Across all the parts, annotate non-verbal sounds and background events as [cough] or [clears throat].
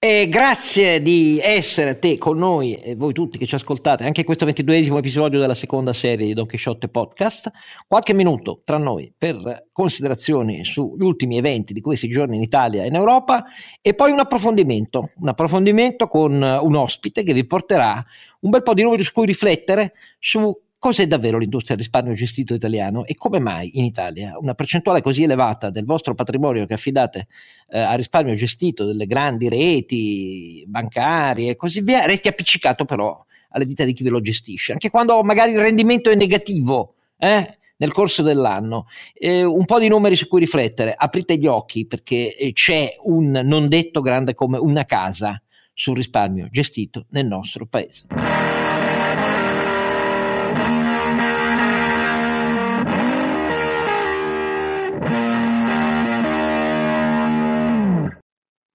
E grazie di essere te con noi e voi tutti che ci ascoltate anche questo ventiduesimo episodio della seconda serie di Don Quixote Podcast. Qualche minuto tra noi per considerazioni sugli ultimi eventi di questi giorni in Italia e in Europa e poi un approfondimento, un approfondimento con un ospite che vi porterà un bel po' di numeri su cui riflettere su Cos'è davvero l'industria del risparmio gestito italiano e come mai in Italia una percentuale così elevata del vostro patrimonio che affidate eh, a risparmio gestito delle grandi reti bancarie e così via resti appiccicato però alle dita di chi ve lo gestisce, anche quando magari il rendimento è negativo eh, nel corso dell'anno? Eh, un po' di numeri su cui riflettere, aprite gli occhi perché eh, c'è un non detto grande come una casa sul risparmio gestito nel nostro paese.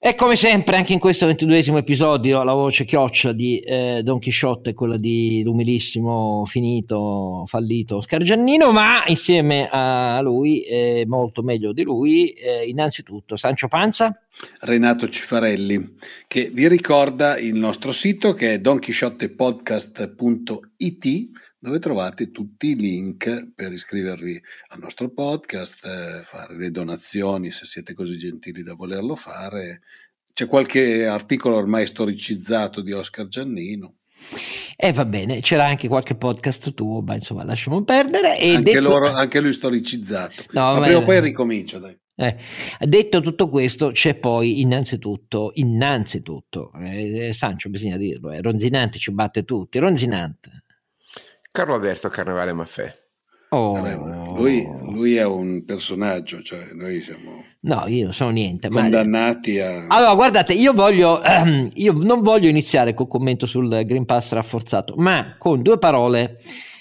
E come sempre, anche in questo ventiduesimo episodio, la voce chioccia di eh, Don Chisciotte è quella di l'umilissimo, finito, fallito Oscar Giannino, ma insieme a lui, eh, molto meglio di lui, eh, innanzitutto Sancio Panza. Renato Cifarelli, che vi ricorda il nostro sito che è donchisciottepodcast.it dove trovate tutti i link per iscrivervi al nostro podcast, eh, fare le donazioni se siete così gentili da volerlo fare. C'è qualche articolo ormai storicizzato di Oscar Giannino. E eh, va bene, c'era anche qualche podcast tuo, ma insomma lasciamo perdere. E anche, detto... loro, anche lui storicizzato. No, ma, ma prima o poi ricomincio, dai. Eh, detto tutto questo, c'è poi innanzitutto, innanzitutto, eh, Sancio bisogna dirlo, eh, Ronzinante ci batte tutti, Ronzinante. Carlo Alberto Carnevale Maffè. Oh. Vabbè, lui, lui, è un personaggio, cioè noi siamo no, io sono niente, condannati a... Allora, guardate, io, voglio, ehm, io non voglio iniziare col commento sul Green Pass rafforzato, ma con due parole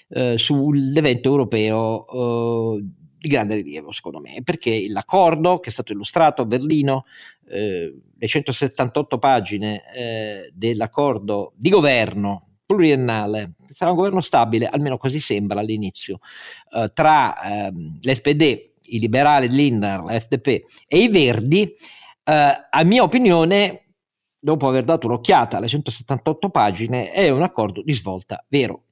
eh, sull'evento europeo eh, di grande rilievo, secondo me, perché l'accordo che è stato illustrato a Berlino, eh, le 178 pagine eh, dell'accordo di governo pluriennale, sarà un governo stabile, almeno così sembra all'inizio, eh, tra eh, l'SPD, i liberali l'Inter, l'FDP e i Verdi, eh, a mia opinione, dopo aver dato un'occhiata alle 178 pagine, è un accordo di svolta vero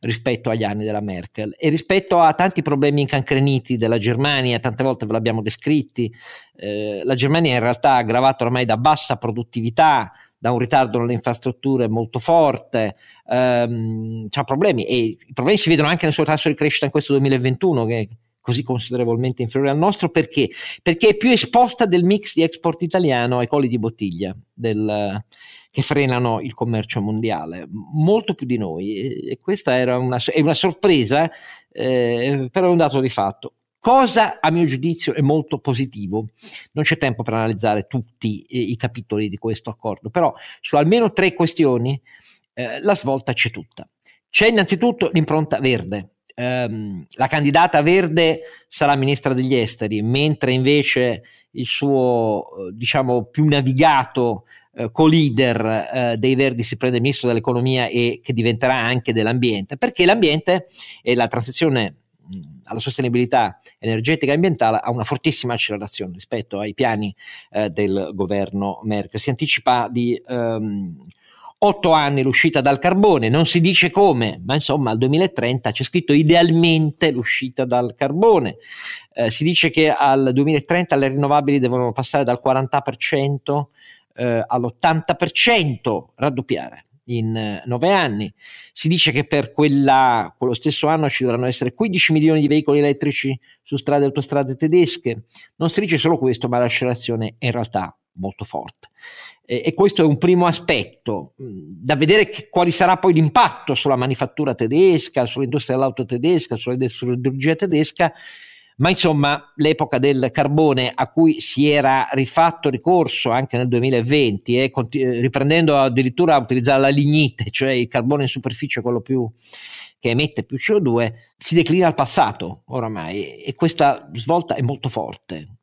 rispetto agli anni della Merkel e rispetto a tanti problemi incancreniti della Germania, tante volte ve l'abbiamo descritti, eh, la Germania in realtà è aggravata ormai da bassa produttività, da un ritardo nelle infrastrutture molto forte, ehm, ha problemi e i problemi si vedono anche nel suo tasso di crescita in questo 2021 che è così considerevolmente inferiore al nostro perché? Perché è più esposta del mix di export italiano ai colli di bottiglia del, che frenano il commercio mondiale, molto più di noi e questa era una, è una sorpresa, eh, però è un dato di fatto. Cosa a mio giudizio è molto positivo. Non c'è tempo per analizzare tutti i, i capitoli di questo accordo, però su almeno tre questioni eh, la svolta c'è tutta. C'è innanzitutto l'impronta verde. Um, la candidata verde sarà ministra degli esteri, mentre invece il suo, eh, diciamo, più navigato eh, co-leader eh, dei Verdi si prende ministro dell'economia e che diventerà anche dell'ambiente, perché l'ambiente e la transizione alla sostenibilità energetica e ambientale ha una fortissima accelerazione rispetto ai piani eh, del governo Merkel. Si anticipa di ehm, otto anni l'uscita dal carbone, non si dice come, ma insomma al 2030 c'è scritto idealmente l'uscita dal carbone. Eh, si dice che al 2030 le rinnovabili devono passare dal 40% eh, all'80%, raddoppiare in eh, nove anni. Si dice che per quella, quello stesso anno ci dovranno essere 15 milioni di veicoli elettrici su strade e autostrade tedesche. Non si dice solo questo, ma l'accelerazione in realtà molto forte. E, e questo è un primo aspetto, da vedere che, quali sarà poi l'impatto sulla manifattura tedesca, sull'industria dell'auto tedesca, sull'energia tedesca ma insomma, l'epoca del carbone a cui si era rifatto ricorso anche nel 2020, eh, conti- riprendendo addirittura a utilizzare la lignite, cioè il carbone in superficie, quello più che emette più CO2, si declina al passato oramai e questa svolta è molto forte.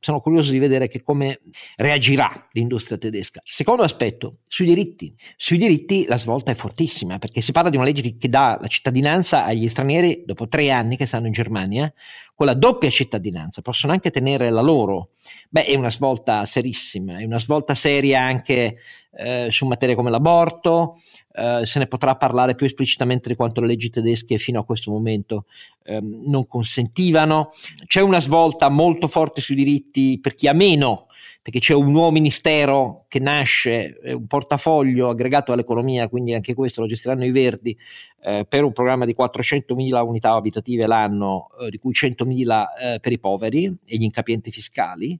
Sono curioso di vedere come reagirà l'industria tedesca. Secondo aspetto, sui diritti. Sui diritti la svolta è fortissima perché si parla di una legge che dà la cittadinanza agli stranieri dopo tre anni che stanno in Germania, con la doppia cittadinanza, possono anche tenere la loro. Beh, è una svolta serissima, è una svolta seria anche eh, su materie come l'aborto, eh, se ne potrà parlare più esplicitamente di quanto le leggi tedesche fino a questo momento eh, non consentivano. C'è una svolta molto forte sui diritti per chi ha meno, perché c'è un nuovo ministero che nasce, un portafoglio aggregato all'economia, quindi anche questo lo gestiranno i Verdi, eh, per un programma di 400.000 unità abitative l'anno, eh, di cui 100.000 eh, per i poveri e gli incapienti fiscali.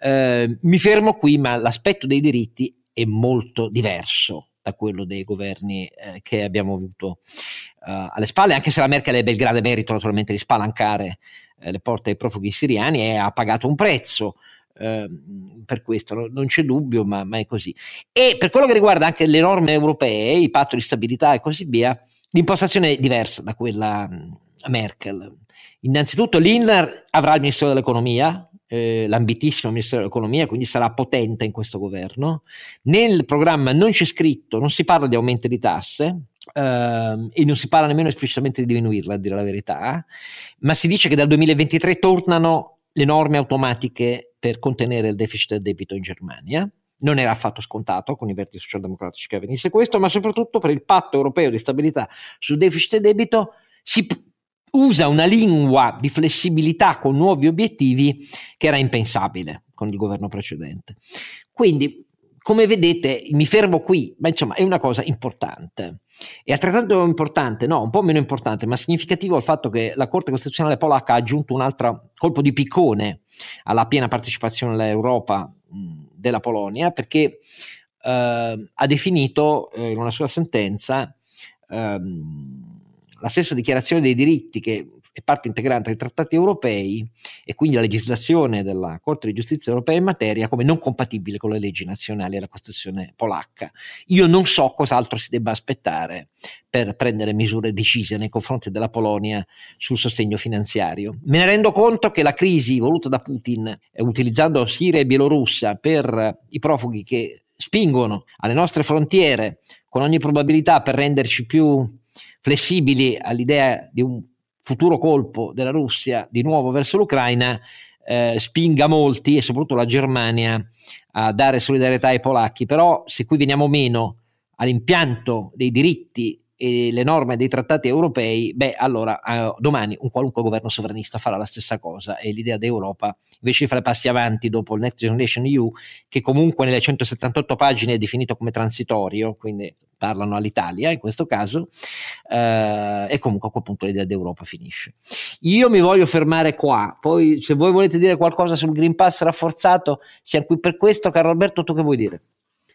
Eh, mi fermo qui, ma l'aspetto dei diritti è molto diverso da quello dei governi eh, che abbiamo avuto uh, alle spalle, anche se la Merkel ebbe il grande merito naturalmente di spalancare eh, le porte ai profughi siriani e ha pagato un prezzo. Uh, per questo no, non c'è dubbio, ma, ma, è così. E per quello che riguarda anche le norme europee, il patto di stabilità e così via, l'impostazione è diversa da quella um, Merkel. Innanzitutto l'Inner avrà il ministro dell'economia, eh, l'ambitissimo Ministero dell'Economia, quindi sarà potente in questo governo. Nel programma non c'è scritto, non si parla di aumento di tasse, Uh, e non si parla nemmeno esplicitamente di diminuirla, a dire la verità, ma si dice che dal 2023 tornano le norme automatiche per contenere il deficit del debito in Germania. Non era affatto scontato con i vertici socialdemocratici che avvenisse questo, ma soprattutto per il patto europeo di stabilità sul deficit e debito si usa una lingua di flessibilità con nuovi obiettivi che era impensabile con il governo precedente. Quindi, come vedete, mi fermo qui, ma insomma è una cosa importante. E altrettanto importante, no, un po' meno importante, ma significativo il fatto che la Corte Costituzionale polacca ha aggiunto un altro colpo di piccone alla piena partecipazione all'Europa della Polonia, perché eh, ha definito eh, in una sua sentenza ehm, la stessa dichiarazione dei diritti che è parte integrante dei trattati europei e quindi la legislazione della Corte di giustizia europea in materia come non compatibile con le leggi nazionali e la Costituzione polacca. Io non so cos'altro si debba aspettare per prendere misure decise nei confronti della Polonia sul sostegno finanziario. Me ne rendo conto che la crisi voluta da Putin, eh, utilizzando Siria e Bielorussia per i profughi che spingono alle nostre frontiere con ogni probabilità per renderci più flessibili all'idea di un futuro colpo della Russia di nuovo verso l'Ucraina, eh, spinga molti e soprattutto la Germania a dare solidarietà ai polacchi, però se qui veniamo meno all'impianto dei diritti e le norme dei trattati europei, beh, allora eh, domani un qualunque governo sovranista farà la stessa cosa e l'idea d'Europa, invece di fare passi avanti dopo il Next Generation EU, che comunque nelle 178 pagine è definito come transitorio, quindi parlano all'Italia in questo caso, eh, e comunque a quel punto l'idea d'Europa finisce. Io mi voglio fermare qua, poi se voi volete dire qualcosa sul Green Pass rafforzato, siamo qui per questo, caro Alberto, tu che vuoi dire?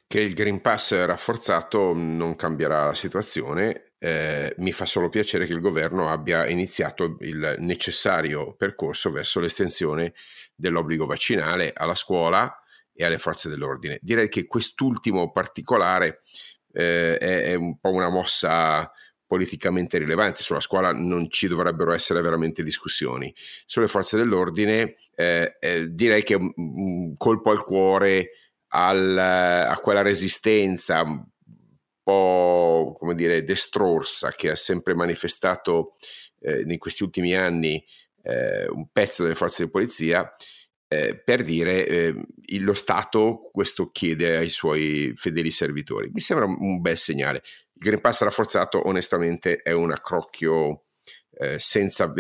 Che il Green Pass rafforzato non cambierà la situazione. Eh, mi fa solo piacere che il governo abbia iniziato il necessario percorso verso l'estensione dell'obbligo vaccinale alla scuola e alle forze dell'ordine. Direi che quest'ultimo particolare eh, è, è, un po' una mossa politicamente rilevante. Sulla scuola non ci dovrebbero essere veramente discussioni. Sulle forze dell'ordine eh, eh direi che è un, un colpo al cuore al, a quella resistenza un po' come dire destrorsa che ha sempre manifestato eh, in questi ultimi anni eh, un pezzo delle forze di polizia eh, per dire eh, lo Stato questo chiede ai suoi fedeli servitori. Mi sembra un bel segnale. Il Green Pass rafforzato onestamente è un accrocchio eh, senza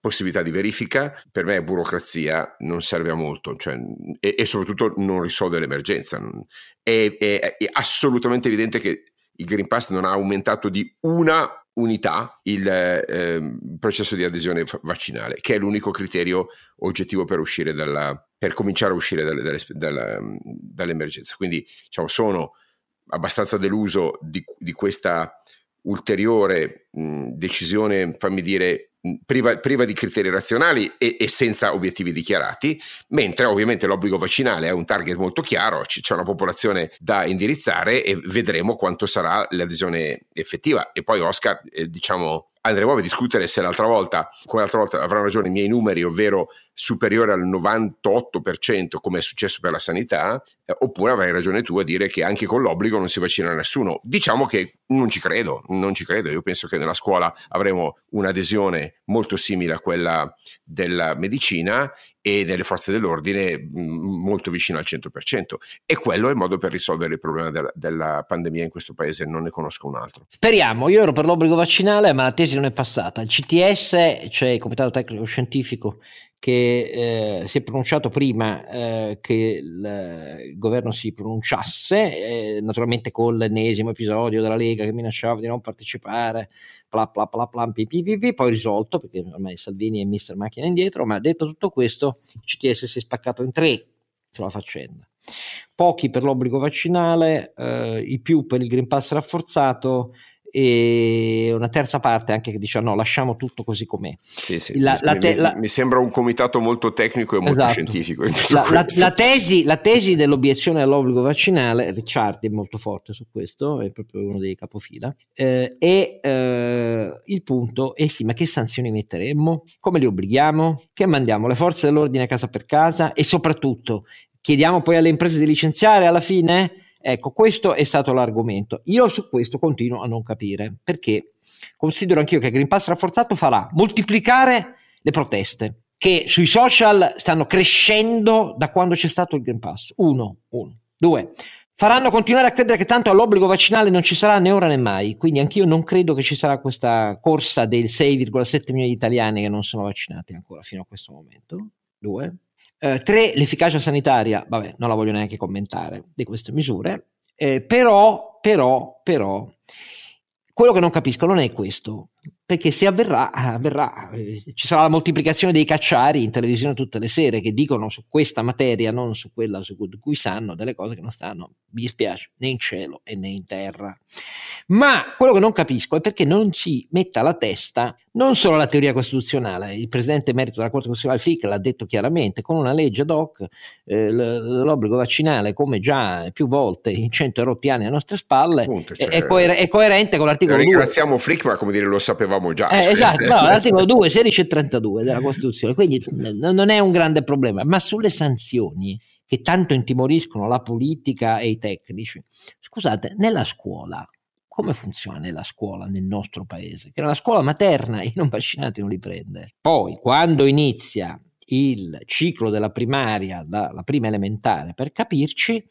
possibilità di verifica, per me burocrazia, non serve a molto cioè, e, e, soprattutto non risolve l'emergenza. È, è, è, assolutamente evidente che il Green Pass non ha aumentato di una unità il eh, processo di adesione vaccinale, che è l'unico criterio oggettivo per uscire dalla, per cominciare a uscire dalle, dalle, dalla, dall'emergenza. Quindi diciamo, sono abbastanza deluso di, di questa ulteriore mh, decisione, fammi dire, priva, priva, di criteri razionali e, e, senza obiettivi dichiarati, mentre ovviamente l'obbligo vaccinale è un target molto chiaro, c- c'è una popolazione da indirizzare e vedremo quanto sarà l'adesione effettiva. E poi Oscar, eh, diciamo, andremo a discutere se l'altra volta, come l'altra volta avranno ragione i miei numeri, ovvero superiore al 98% come è successo per la sanità, eh, oppure avrai ragione tu a dire che anche con l'obbligo non si vaccina nessuno. Diciamo che non ci credo, non ci credo. Io penso che nella scuola avremo un'adesione molto simile a quella della medicina e nelle forze dell'ordine mm, molto vicino al 100%. E quello è il modo per risolvere il problema della, della pandemia in questo paese, non ne conosco un altro. Speriamo, io ero per l'obbligo vaccinale, ma la tesi non è passata. Il CTS, cioè il Comitato Tecnico Scientifico, che eh, si è pronunciato prima eh, che il, governo si pronunciasse, eh, naturalmente con l'ennesimo episodio della Lega che minacciava di non partecipare, bla bla bla bla, pipipip, poi risolto perché ormai Salvini è mister macchina indietro, ma detto tutto questo il CTS si è spaccato in tre sulla faccenda. Pochi per l'obbligo vaccinale, eh, i più per il Green Pass rafforzato e una terza parte anche che dice no lasciamo tutto così com'è. Sì, sì. La, mi, te- la, mi, sembra un comitato molto tecnico e molto esatto. scientifico la, la, tesi, la, tesi, dell'obiezione all'obbligo vaccinale Ricciardi è molto forte su questo è proprio uno dei capofila eh, e eh, il punto è sì ma che sanzioni metteremmo? Come li obblighiamo? Che mandiamo le forze dell'ordine casa per casa? E soprattutto chiediamo poi alle imprese di licenziare alla fine Ecco, questo è stato l'argomento. Io su questo continuo a non capire perché considero anch'io che il Green Pass rafforzato farà moltiplicare le proteste che sui social stanno crescendo da quando c'è stato il Green Pass. Uno, uno. Due, faranno continuare a credere che tanto all'obbligo vaccinale non ci sarà né ora né mai. Quindi anch'io non credo che ci sarà questa corsa del 6,7 milioni di italiani che non sono vaccinati ancora fino a questo momento. Due. Eh, tre, l'efficacia sanitaria, vabbè, non la voglio neanche commentare di queste misure, eh, però, però, però, quello che non capisco non è questo, perché se avverrà, avverrà, eh, ci sarà la moltiplicazione dei cacciari in televisione tutte le sere che dicono su questa materia, non su quella su cui sanno, delle cose che non stanno, mi dispiace, né in cielo e né in terra. Ma quello che non capisco è perché non si metta alla testa non solo la teoria costituzionale, il presidente emerito della Corte Costituzionale Flick l'ha detto chiaramente, con una legge ad hoc eh, l'obbligo vaccinale, come già più volte in cento rotti anni alle nostre spalle, Punto, cioè, è, coer- è, coerente con l'articolo ringraziamo 2. Ringraziamo Flick, ma come dire lo sapevamo già. Eh, esatto, no, [laughs] l'articolo 2, 16 e 32 della Costituzione, quindi non è un grande problema, ma sulle sanzioni che tanto intimoriscono la politica e i tecnici, scusate, nella scuola come funziona nella scuola nel nostro paese? Che nella scuola materna [laughs] i non vaccinati non li prende. Poi, quando inizia il ciclo della primaria, la, la prima elementare, per capirci,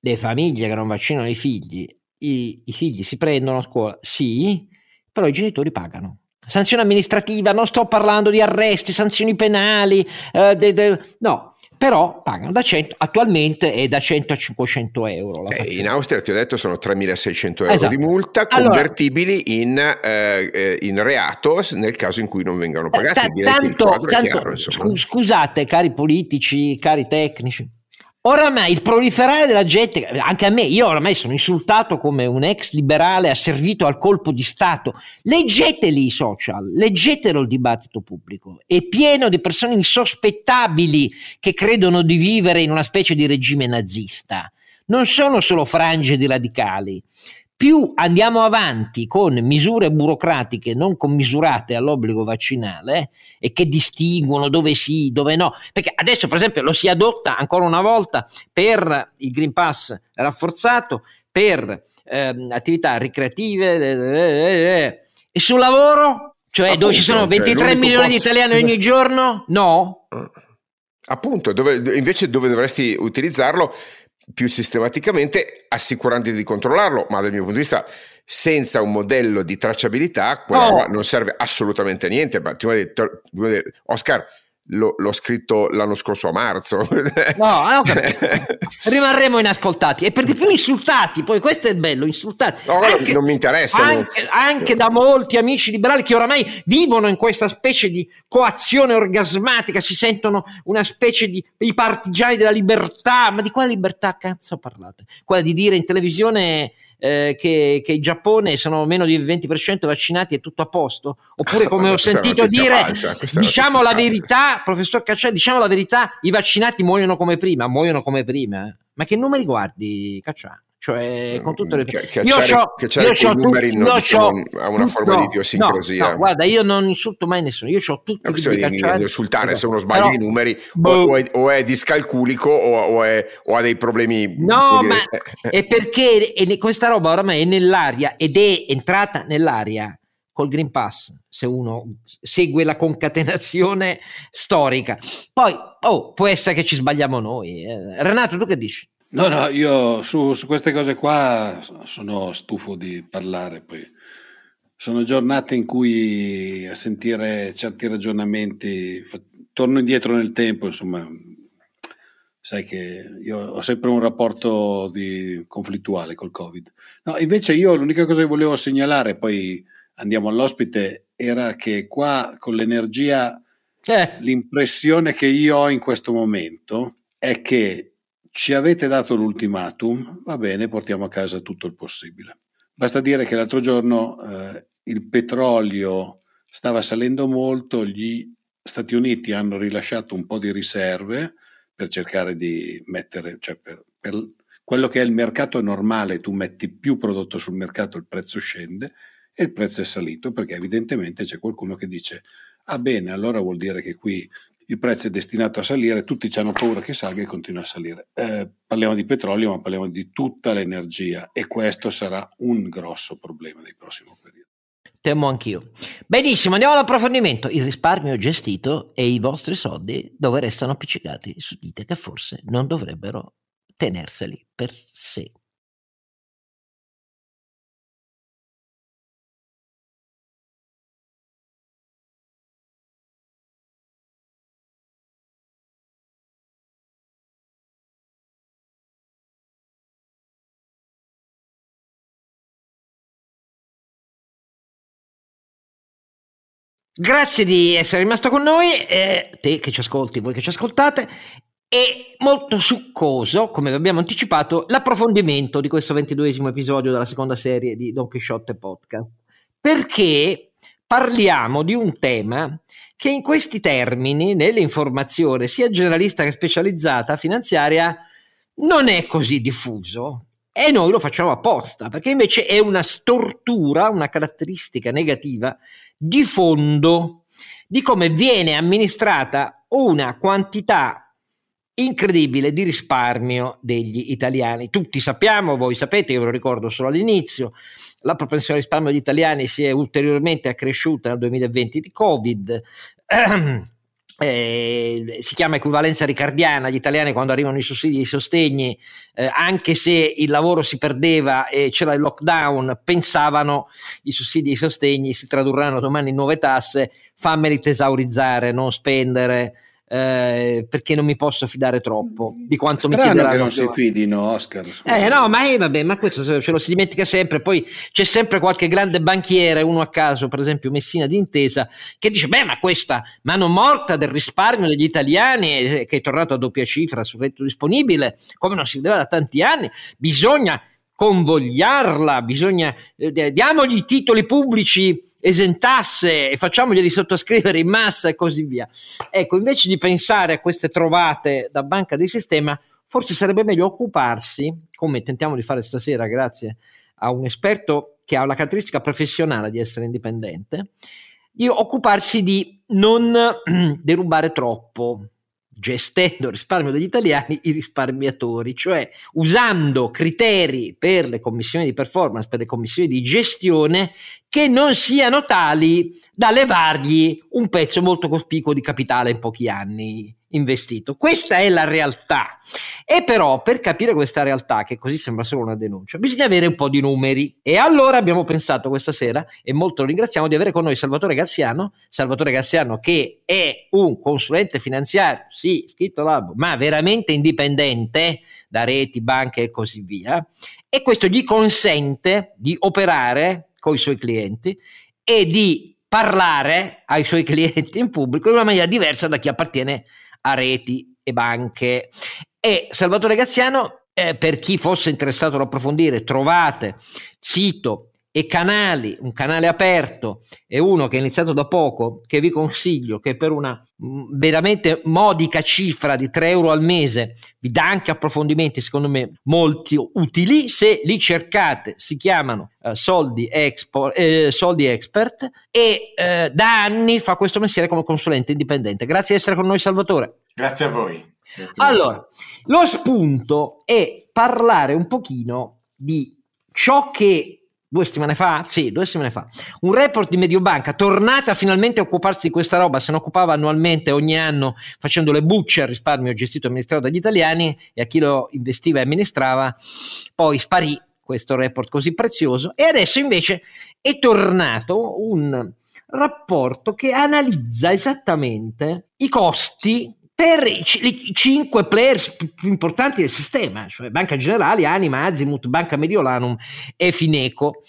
le famiglie che non vaccinano i figli, i, i figli si prendono a scuola, sì, però i genitori pagano sanzione amministrativa, non sto parlando di arresti, sanzioni penali, eh, de, de, no, però pagano da 100, attualmente è da 100 a 500 euro. Eh, in Austria ti ho detto sono 3.600 euro esatto. di multa convertibili allora, in, eh, eh, in, reato nel caso in cui non vengano pagati. T- tanto, tanto chiaro, scusate cari politici, cari tecnici, Oramai il proliferare della gente, anche a me, io oramai sono insultato come un ex liberale asservito al colpo di Stato. Leggeteli i social, leggetelo il dibattito pubblico. È pieno di persone insospettabili che credono di vivere in una specie di regime nazista. Non sono solo frange di radicali più andiamo avanti con misure burocratiche non commisurate all'obbligo vaccinale e che distinguono dove sì, dove no, perché adesso per esempio lo si adotta ancora una volta per il Green Pass rafforzato, per eh, attività ricreative eh, eh, eh, e sul lavoro, cioè Appunto, dove ci sono 23 cioè, milioni posto... di italiani ogni giorno, no. Appunto, dove, invece dove dovresti utilizzarlo più sistematicamente assicurandoti di controllarlo, ma dal mio punto di vista senza un modello di tracciabilità no. non serve assolutamente a niente. Ma, Oscar, lo, l'ho scritto l'anno scorso a marzo. No, no [laughs] rimarremo inascoltati e per di più insultati. Poi questo è bello: insultati. No, anche, non mi interessa. Anche, anche, da molti amici liberali che oramai vivono in questa specie di coazione orgasmatica, si sentono una specie di i partigiani della libertà. Ma di quale libertà cazzo parlate? Quella di dire in televisione eh, che, che, in Giappone sono meno di 20% vaccinati e tutto a posto? Oppure [laughs] come ho sentito dire, falsa, diciamo la verità, professor Cacciari, diciamo la verità, i vaccinati muoiono come prima, muoiono come prima. Ma che numeri guardi, Cacciari? Cioè con tutte le che, io ho i numeri non diciamo, a una forma no, di idiosincrasia no, no, guarda io non insulto mai nessuno io ho tutti i libri di, di insultare se uno sbaglia i numeri boh. o, è, o, è, discalculico o, o, è, o, ha dei problemi no ma eh, è perché è, questa roba oramai è nell'aria ed è entrata nell'aria col Green Pass, se uno segue la concatenazione [laughs] storica. Poi, oh, può essere che ci sbagliamo noi. Eh. Renato, tu che dici? No, no, io su, su, queste cose qua sono stufo di parlare. Poi sono giornate in cui a sentire certi ragionamenti torno indietro nel tempo, insomma, sai che io ho sempre un rapporto di, conflittuale col Covid. No, invece io l'unica cosa che volevo segnalare, poi andiamo all'ospite, era che qua con l'energia, eh. l'impressione che io ho in questo momento è che ci avete dato l'ultimatum, va bene, portiamo a casa tutto il possibile. Basta dire che l'altro giorno eh, il petrolio stava salendo molto, gli Stati Uniti hanno rilasciato un po' di riserve per cercare di mettere, cioè per, per quello che è il mercato normale, tu metti più prodotto sul mercato, il prezzo scende e il prezzo è salito perché evidentemente c'è qualcuno che dice ah bene, allora vuol dire che qui il prezzo è destinato a salire, tutti hanno paura che salga e continua a salire. Eh, parliamo di petrolio, ma parliamo di tutta l'energia e questo sarà un grosso problema dei prossimi periodi. Temo anch'io. Benissimo, andiamo all'approfondimento. Il risparmio gestito e i vostri soldi dove restano appiccicati su dite che forse non dovrebbero tenerseli per sé. Grazie di essere rimasto con noi, eh, te che ci ascolti, voi che ci ascoltate. E molto succoso, come vi abbiamo anticipato, l'approfondimento di questo ventiduesimo episodio della seconda serie di Don Quixote Podcast. Perché parliamo di un tema che in questi termini, nell'informazione, sia generalista che specializzata finanziaria, non è così diffuso. E noi lo facciamo apposta, perché invece è una stortura, una caratteristica negativa di fondo di come viene amministrata una quantità incredibile di risparmio degli italiani. Tutti sappiamo, voi sapete, io ve lo ricordo solo all'inizio, la propensione al risparmio degli italiani si è ulteriormente accresciuta nel 2020 di Covid. [clears throat] Eh, si chiama equivalenza ricardiana, gli italiani quando arrivano i sussidi e i sostegni, eh, anche se il lavoro si perdeva e c'era il lockdown, pensavano i sussidi e i sostegni si tradurranno domani in nuove tasse, fammeli tesaurizzare, non spendere, eh, perché non mi posso fidare troppo di quanto Strano mi chiederanno. che non si fidino, Oscar. Eh, no, ma, eh, vabbè, ma questo ce lo si dimentica sempre. Poi c'è sempre qualche grande banchiere, uno a caso, per esempio Messina d'Intesa, che dice: Beh, ma questa mano morta del risparmio degli italiani, eh, che è tornato a doppia cifra sul reddito disponibile, come non si vedeva da tanti anni, bisogna convogliarla, bisogna eh, diamogli titoli pubblici esentasse e facciamoglieli sottoscrivere in massa e così via. Ecco, invece di pensare a queste trovate da banca di sistema, forse sarebbe meglio occuparsi, come tentiamo di fare stasera grazie a un esperto che ha la caratteristica professionale di essere indipendente, di occuparsi di non [clears throat] derubare troppo, gestendo il risparmio degli italiani i risparmiatori, cioè usando criteri per le commissioni di performance, per le commissioni di gestione che non siano tali da levargli un pezzo molto cospicuo di capitale in pochi anni investito. Questa è la realtà. E però per capire questa realtà, che così sembra solo una denuncia, bisogna avere un po' di numeri. E allora abbiamo pensato questa sera, e molto lo ringraziamo, di avere con noi Salvatore Gassiano, Salvatore Gassiano che è un consulente finanziario, sì, scritto l'albo, ma veramente indipendente da reti, banche e così via. E questo gli consente di operare con i suoi clienti e di parlare ai suoi [laughs] clienti in pubblico in una maniera diversa da chi appartiene a reti e banche. E Salvatore Gaziano, eh, per chi fosse interessato ad approfondire, trovate sito e canali, un canale aperto e uno che è iniziato da poco, che vi consiglio, che per una mm, veramente modica cifra di 3 euro al mese vi dà anche approfondimenti, secondo me, molti utili. Se li cercate, si chiamano eh, soldi, Expo, eh, soldi Expert e eh, da anni fa questo mestiere come consulente indipendente. Grazie di essere con noi, Salvatore. Grazie a voi. Grazie allora, lo spunto è parlare un pochino di ciò che due settimane fa, sì, due settimane fa, un report di Mediobanca, tornata finalmente a occuparsi di questa roba, se ne occupava annualmente ogni anno facendo le bucce al risparmio gestito e amministrato dagli italiani e a chi lo investiva e amministrava, poi sparì questo report così prezioso. E adesso invece è tornato un rapporto che analizza esattamente i costi per i, i cinque players più importanti del sistema, cioè Banca Generale, Anima, Azimut, Banca Mediolanum e Fineco.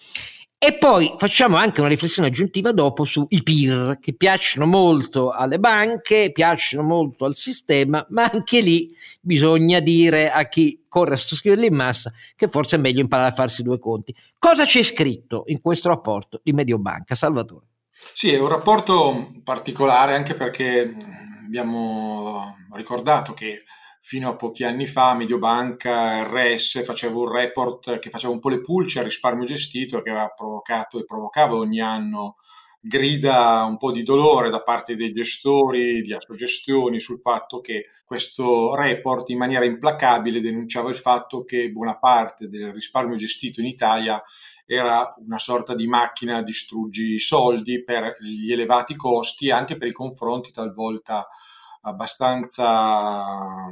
E poi facciamo anche una riflessione aggiuntiva dopo sui PIR, che piacciono molto alle banche, piacciono molto al sistema, ma anche lì bisogna dire a chi corre a sottoscriverli in massa che forse è meglio imparare a farsi due conti. Cosa c'è scritto in questo rapporto di Mediobanca? Salvatore. Sì, è un rapporto particolare anche perché abbiamo ricordato che fino a pochi anni fa Mediobanca RS faceva un report che faceva un po' le pulce al risparmio gestito che aveva provocato e provocava ogni anno grida un po' di dolore da parte dei gestori di assogestioni sul fatto che questo report in maniera implacabile denunciava il fatto che buona parte del risparmio gestito in Italia era una sorta di macchina distruggi soldi per gli elevati costi anche per i confronti talvolta abbastanza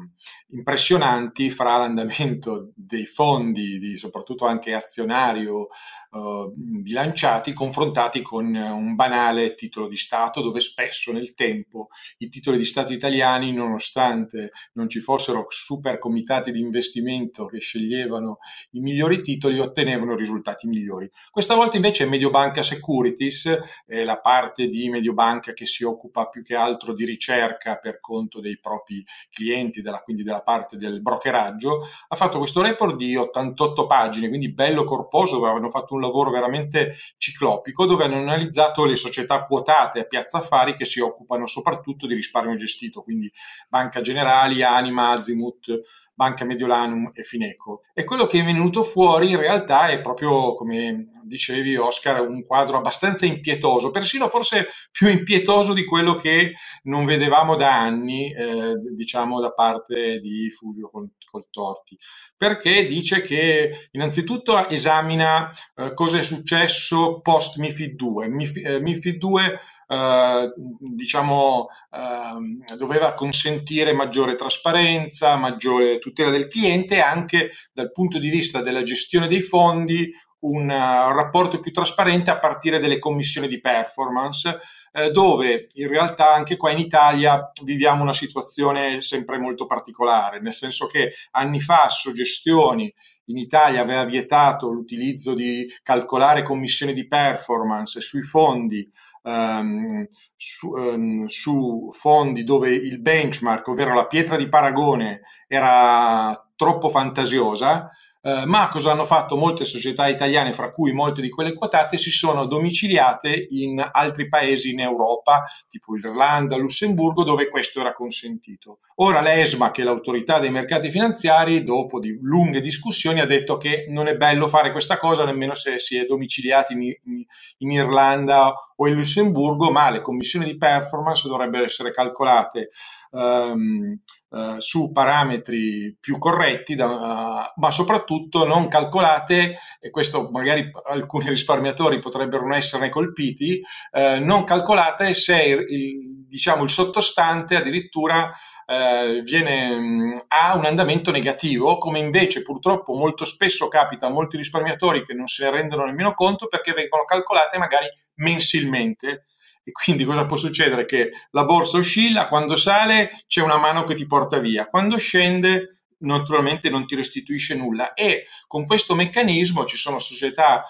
impressionanti fra l'andamento dei fondi, di, soprattutto anche azionario, uh, bilanciati, confrontati con un banale titolo di Stato, dove spesso nel tempo i titoli di Stato italiani, nonostante non ci fossero super comitati di investimento che sceglievano i migliori titoli, ottenevano risultati migliori. Questa volta invece Mediobanca Securities, eh, la parte di Mediobanca che si occupa più che altro di ricerca per conto dei propri clienti, della, quindi della parte del brokeraggio, ha fatto questo report di 88 pagine, quindi bello corposo, dove hanno fatto un lavoro veramente ciclopico, dove hanno analizzato le società quotate a Piazza Affari che si occupano soprattutto di risparmio gestito, quindi Banca Generali, Anima, Azimut, Banca Mediolanum e Fineco. E quello che è venuto fuori in realtà è proprio, come dicevi Oscar, un quadro abbastanza impietoso, persino forse più impietoso di quello che non vedevamo da anni, eh, diciamo da parte di Fulvio Coltorti, perché dice che innanzitutto esamina eh, cosa è successo post MIFID 2. MIFID, eh, MIFID 2 eh, diciamo, eh, doveva consentire maggiore trasparenza, maggiore tutela del cliente anche dal punto di vista della gestione dei fondi, un uh, rapporto più trasparente a partire dalle commissioni di performance, eh, dove in realtà anche qua in Italia viviamo una situazione sempre molto particolare, nel senso che anni fa Soggestioni in Italia aveva vietato l'utilizzo di calcolare commissioni di performance sui fondi um, su, um, su, fondi dove il benchmark, ovvero la pietra di paragone, era troppo fantasiosa, eh, ma cosa hanno fatto molte società italiane, fra cui molte di quelle quotate, si sono domiciliate in altri paesi in Europa, tipo Irlanda, Lussemburgo, dove questo era consentito. Ora l'ESMA, che è l'autorità dei mercati finanziari, dopo di lunghe discussioni, ha detto che non è bello fare questa cosa nemmeno se si è domiciliati in, in, in Irlanda o in Lussemburgo, ma le commissioni di performance dovrebbero essere calcolate um, uh, su parametri più corretti, da, uh, ma soprattutto non calcolate, e questo magari alcuni risparmiatori potrebbero non esserne colpiti, uh, non calcolate se il, diciamo, il sottostante addirittura eh, viene, ha un andamento negativo, come invece purtroppo molto spesso capita a molti risparmiatori che non se ne rendono nemmeno conto perché vengono calcolate magari mensilmente e quindi cosa può succedere? Che la borsa oscilla, quando sale c'è una mano che ti porta via, quando scende naturalmente non ti restituisce nulla e con questo meccanismo ci sono società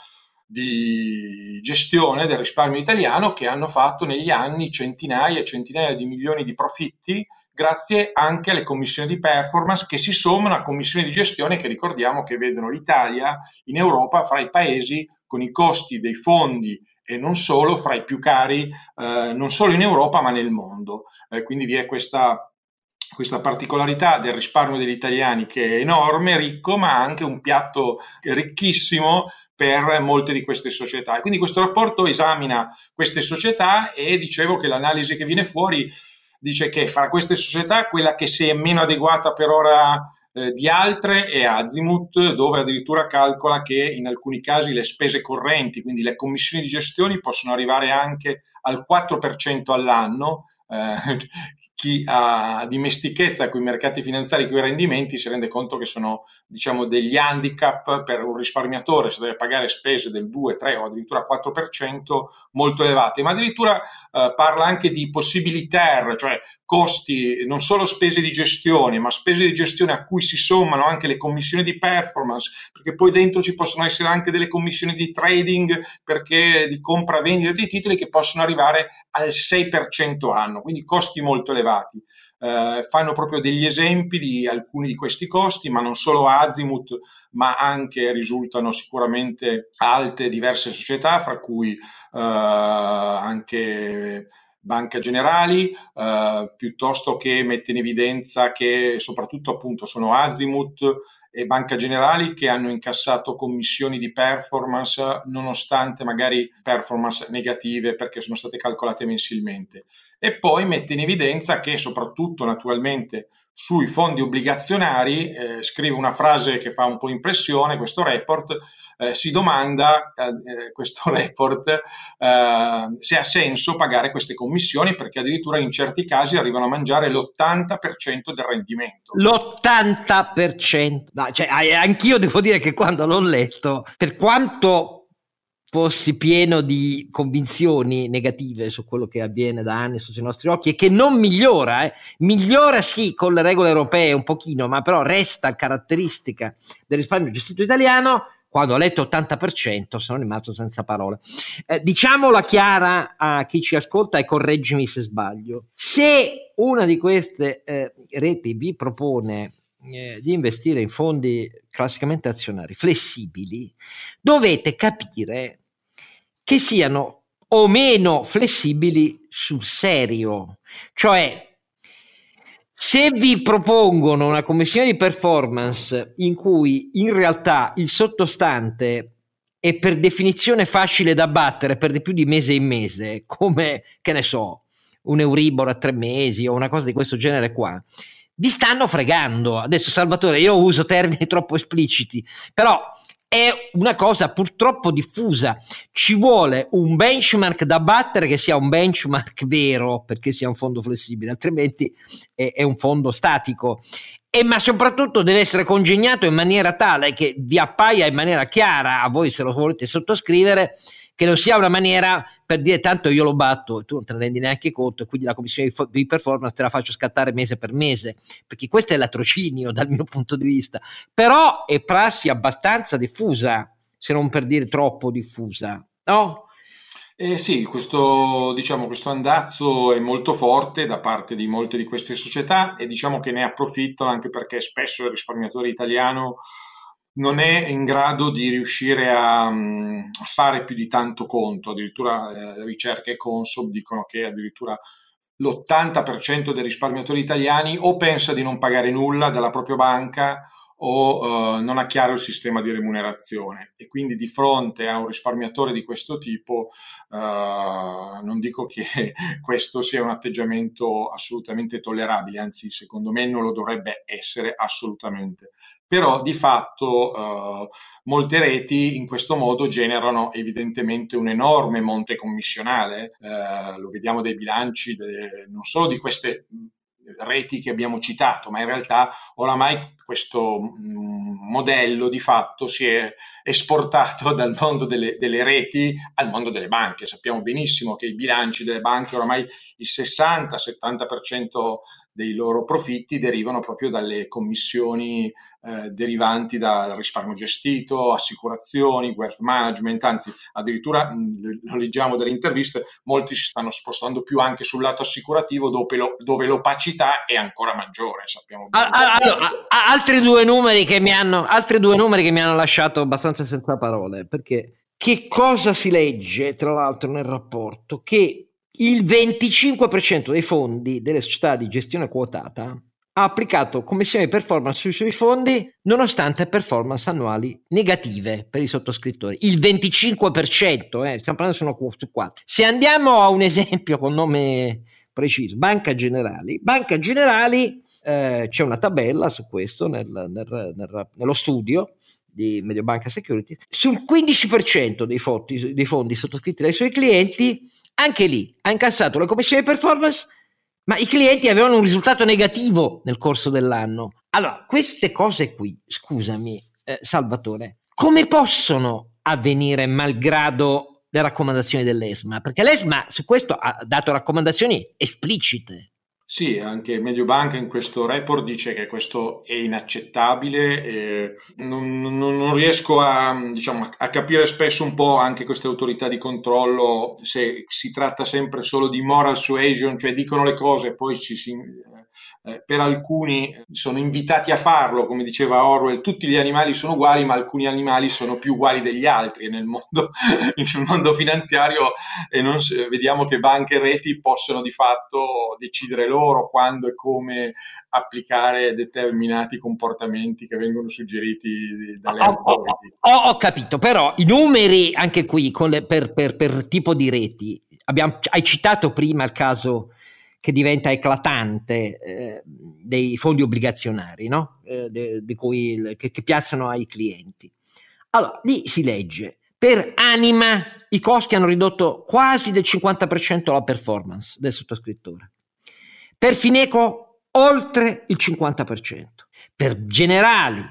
di gestione del risparmio italiano che hanno fatto negli anni centinaia e centinaia di milioni di profitti grazie anche alle commissioni di performance che si sommano a commissioni di gestione che ricordiamo che vedono l'Italia in Europa fra i paesi con i costi dei fondi e non solo fra i più cari eh, non solo in Europa ma nel mondo. Eh, quindi vi è questa, questa particolarità del risparmio degli italiani che è enorme, ricco, ma anche un piatto ricchissimo per molte di queste società. quindi questo rapporto esamina queste società e dicevo che l'analisi che viene fuori dice che fra queste società quella che si è meno adeguata per ora eh, di altre è Azimut, dove addirittura calcola che in alcuni casi le spese correnti, quindi le commissioni di gestione, possono arrivare anche al 4% all'anno, eh, chi ha dimestichezza con i mercati finanziari, con i rendimenti, si rende conto che sono diciamo, degli handicap per un risparmiatore, se deve pagare spese del 2, 3 o addirittura 4% molto elevate, ma addirittura eh, parla anche di possibilità, cioè costi, non solo spese di gestione, ma spese di gestione a cui si sommano anche le commissioni di performance, perché poi dentro ci possono essere anche delle commissioni di trading, perché di compra-vendita dei titoli che possono arrivare al 6% anno, quindi costi molto elevati elevati. Eh, fanno proprio degli esempi di alcuni di questi costi, ma non solo Azimut, ma anche risultano sicuramente alte diverse società, fra cui eh, anche Banca Generali, eh, piuttosto che mette in evidenza che soprattutto appunto sono Azimut e Banca Generali che hanno incassato commissioni di performance nonostante magari performance negative perché sono state calcolate mensilmente e poi mette in evidenza che soprattutto naturalmente sui fondi obbligazionari, eh, scrive una frase che fa un po' impressione, questo report, eh, si domanda, eh, eh questo [laughs] report, eh, se ha senso pagare queste commissioni perché addirittura in certi casi arrivano a mangiare l'80% del rendimento. L'80%, no, cioè, anch'io devo dire che quando l'ho letto, per quanto fossi pieno di convinzioni negative su quello che avviene da anni sotto i nostri occhi e che non migliora, eh. migliora sì con le regole europee un pochino, ma però resta caratteristica del risparmio gestito italiano. Quando ho letto 80% sono rimasto senza parole. Eh, diciamola chiara a chi ci ascolta e correggimi se sbaglio. Se una di queste eh, reti vi propone eh, di investire in fondi classicamente azionari flessibili, dovete capire che siano o meno flessibili sul serio. Cioè, se vi propongono una commissione di performance in cui in realtà il sottostante è per definizione facile da battere per di più di mese in mese, come che ne so, un Euribor a tre mesi o una cosa di questo genere qua, vi stanno fregando. Adesso Salvatore, io uso termini [laughs] troppo espliciti, però è una cosa purtroppo diffusa. Ci vuole un benchmark da battere che sia un benchmark vero perché sia un fondo flessibile, altrimenti è, è un fondo statico. E, ma soprattutto deve essere congegnato in maniera tale che vi appaia in maniera chiara a voi se lo volete sottoscrivere che non sia una maniera per dire tanto io lo batto e tu non te ne rendi neanche conto e quindi la commissione di performance te la faccio scattare mese per mese, perché questo è l'atrocinio dal mio punto di vista, però è prassi abbastanza diffusa, se non per dire troppo diffusa, no? Eh sì, questo, diciamo, questo andazzo è molto forte da parte di molte di queste società e diciamo che ne approfittano anche perché spesso il risparmiatore italiano non è in grado di riuscire a, mm, a fare più di tanto conto, addirittura eh, ricerche Consob dicono che addirittura l'80% dei risparmiatori italiani o pensa di non pagare nulla dalla propria banca o uh, non ha chiaro il sistema di remunerazione. E quindi di fronte a un risparmiatore di questo tipo uh, non dico che [laughs] questo sia un atteggiamento assolutamente tollerabile, anzi secondo me non lo dovrebbe essere assolutamente. Però di fatto eh, molte reti in questo modo generano evidentemente un enorme monte commissionale, eh, lo vediamo dai bilanci de, non solo di queste reti che abbiamo citato, ma in realtà oramai questo mm, modello di fatto si è esportato [laughs] dal mondo delle, delle, reti al mondo delle banche. Sappiamo benissimo che i bilanci delle banche oramai il 60-70% dei loro profitti derivano proprio dalle commissioni eh, derivanti dal risparmio gestito, assicurazioni, wealth management, anzi addirittura, lo leggiamo dalle interviste, molti si stanno spostando più anche sul lato assicurativo dove, lo, dove l'opacità è ancora maggiore, sappiamo bene. Allora, altri, due numeri che mi hanno, altri due numeri che mi hanno lasciato abbastanza senza parole, perché che cosa si legge, tra l'altro, nel rapporto? Che il 25% dei fondi delle società di gestione quotata ha applicato commissioni di performance sui suoi fondi nonostante performance annuali negative per i sottoscrittori. Il 25%, eh, stiamo parlando su qua. Se andiamo a un esempio con nome preciso, Banca Generali. Banca Generali, eh, c'è una tabella su questo nel, nel, nel, nello studio di Mediobanca Security, sul 15% dei fondi, dei fondi sottoscritti dai suoi clienti, anche lì ha incassato la commissione di performance ma i clienti avevano un risultato negativo nel corso dell'anno. Allora, queste cose qui, scusami, eh, Salvatore, come possono avvenire malgrado le raccomandazioni dell'ESMA? Perché l'ESMA su questo ha dato raccomandazioni esplicite. Sì, anche Mediobanca in questo report dice che questo è inaccettabile non, non, non riesco a, diciamo, a, capire spesso un po' anche queste autorità di controllo se si tratta sempre solo di moral suasion, cioè dicono le cose e poi ci si eh, per alcuni sono invitati a farlo, come diceva Orwell, tutti gli animali sono uguali, ma alcuni animali sono più uguali degli altri nel mondo, [laughs] nel mondo finanziario e non, vediamo che banche e reti possono di fatto decidere loro quando e come applicare determinati comportamenti che vengono suggeriti dalle ho, ho, ho, ho capito, però i numeri anche qui le, per, per, per, tipo di reti, abbiamo, hai citato prima il caso che diventa eclatante eh, dei fondi obbligazionari no? eh, de, de cui, che, che piazzano ai clienti. Allora, lì si legge, per anima i costi hanno ridotto quasi del 50% la performance del sottoscrittore. Per Fineco oltre il 50%. Per Generali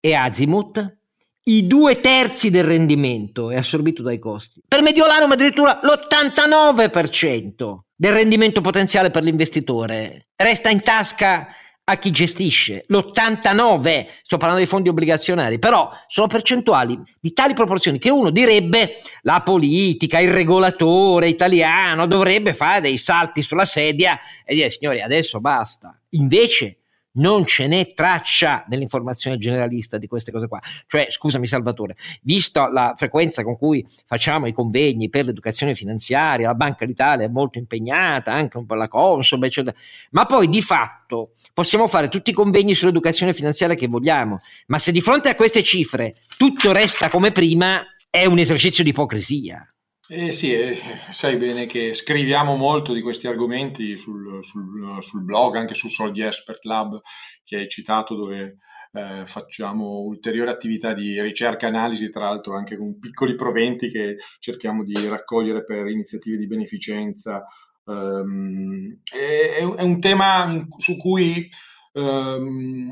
e Azimut i due terzi del rendimento è assorbito dai costi. Per Mediolano addirittura l'89% del rendimento potenziale per l'investitore resta in tasca a chi gestisce. L'89, sto parlando dei fondi obbligazionari, però sono percentuali di tali proporzioni che uno direbbe la politica, il regolatore italiano dovrebbe fare dei salti sulla sedia e dire signori adesso basta. Invece non ce n'è traccia nell'informazione generalista di queste cose qua. Cioè, scusami Salvatore, visto la frequenza con cui facciamo i convegni per l'educazione finanziaria, la Banca d'Italia è molto impegnata, anche un po' la Consob, eccetera, ma poi di fatto possiamo fare tutti i convegni sull'educazione finanziaria che vogliamo, ma se di fronte a queste cifre tutto resta come prima, è un esercizio di ipocrisia. Eh sì, eh, sai bene che scriviamo molto di questi argomenti sul, sul, sul blog, anche su Soldi Expert Lab che hai citato, dove eh, facciamo ulteriori attività di ricerca e analisi, tra l'altro anche con piccoli proventi che cerchiamo di raccogliere per iniziative di beneficenza. Um, è, è, un tema su cui ehm,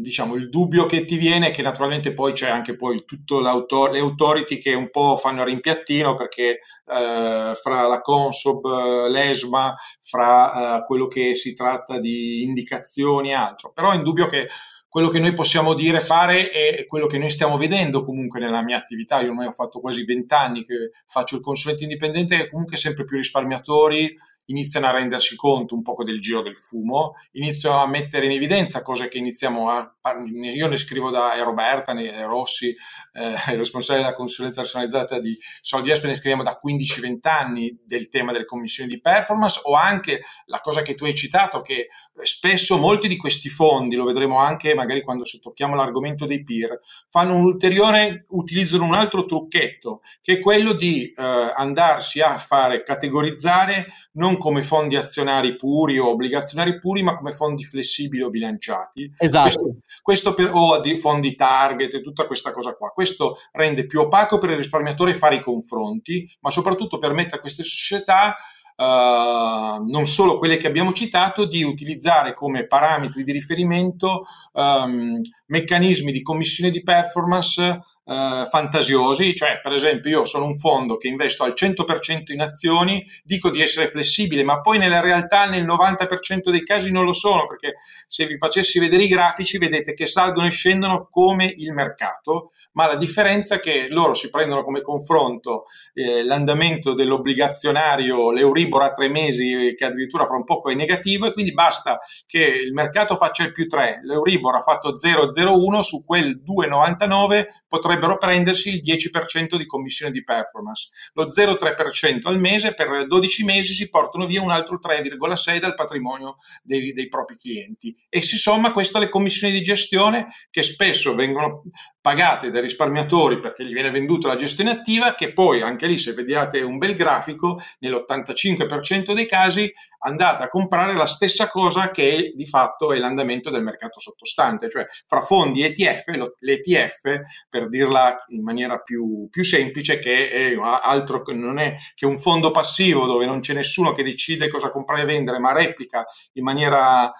diciamo, il dubbio che ti viene è che naturalmente poi c'è anche poi tutto le authority che un po' fanno rimpiattino perché eh, fra la Consob, l'ESMA, fra eh, quello che si tratta di indicazioni e altro, però è indubbio che quello che noi possiamo dire fare è quello che noi stiamo vedendo comunque nella mia attività. Io ormai ho fatto quasi vent'anni che faccio il consulente indipendente e comunque sempre più risparmiatori iniziano a rendersi conto un po' del giro del fumo, iniziano a mettere in evidenza cose che iniziamo a... Io ne scrivo da Roberta ne, Rossi, eh, responsabile della consulenza personalizzata di Soldi Espe, ne scriviamo da 15-20 anni del tema delle commissioni di performance o anche la cosa che tu hai citato che spesso molti di questi fondi, lo vedremo anche magari quando tocchiamo l'argomento dei peer, fanno un ulteriore, utilizzano un altro trucchetto che è quello di eh, andarsi a fare categorizzare non come fondi azionari puri o obbligazionari puri, ma come fondi flessibili o bilanciati. Esatto. Questo, questo per, o di fondi target e tutta questa cosa qua. Questo rende più opaco per il risparmiatore fare i confronti, ma soprattutto permette a queste società Uh, non solo quelle che abbiamo citato, di utilizzare come parametri di riferimento um, meccanismi di commissione di performance eh, fantasiosi, cioè per esempio io sono un fondo che investo al 100% in azioni, dico di essere flessibile, ma poi nella realtà nel 90% dei casi non lo sono, perché se vi facessi vedere i grafici vedete che salgono e scendono come il mercato, ma la differenza è che loro si prendono come confronto eh, l'andamento dell'obbligazionario, l'Euribor a tre mesi, che addirittura fra un poco è negativo, e quindi basta che il mercato faccia il più 3, l'Euribor ha fatto 0,01, su quel 2,99 potrebbe vorrebbero prendersi il 10% di commissione di performance, lo 0,3% al mese per 12 mesi si portano via un altro 3,6% dal patrimonio dei, dei propri clienti. E si somma questo alle commissioni di gestione che spesso vengono pagate dai risparmiatori perché gli viene venduta la gestione attiva, che poi anche lì se vediate un bel grafico, nell'85% dei casi andate a comprare la stessa cosa che di fatto è l'andamento del mercato sottostante, cioè fra fondi ETF, l'ETF per dirla in maniera più, più semplice, che è altro non è che un fondo passivo dove non c'è nessuno che decide cosa comprare e vendere, ma replica in maniera eh,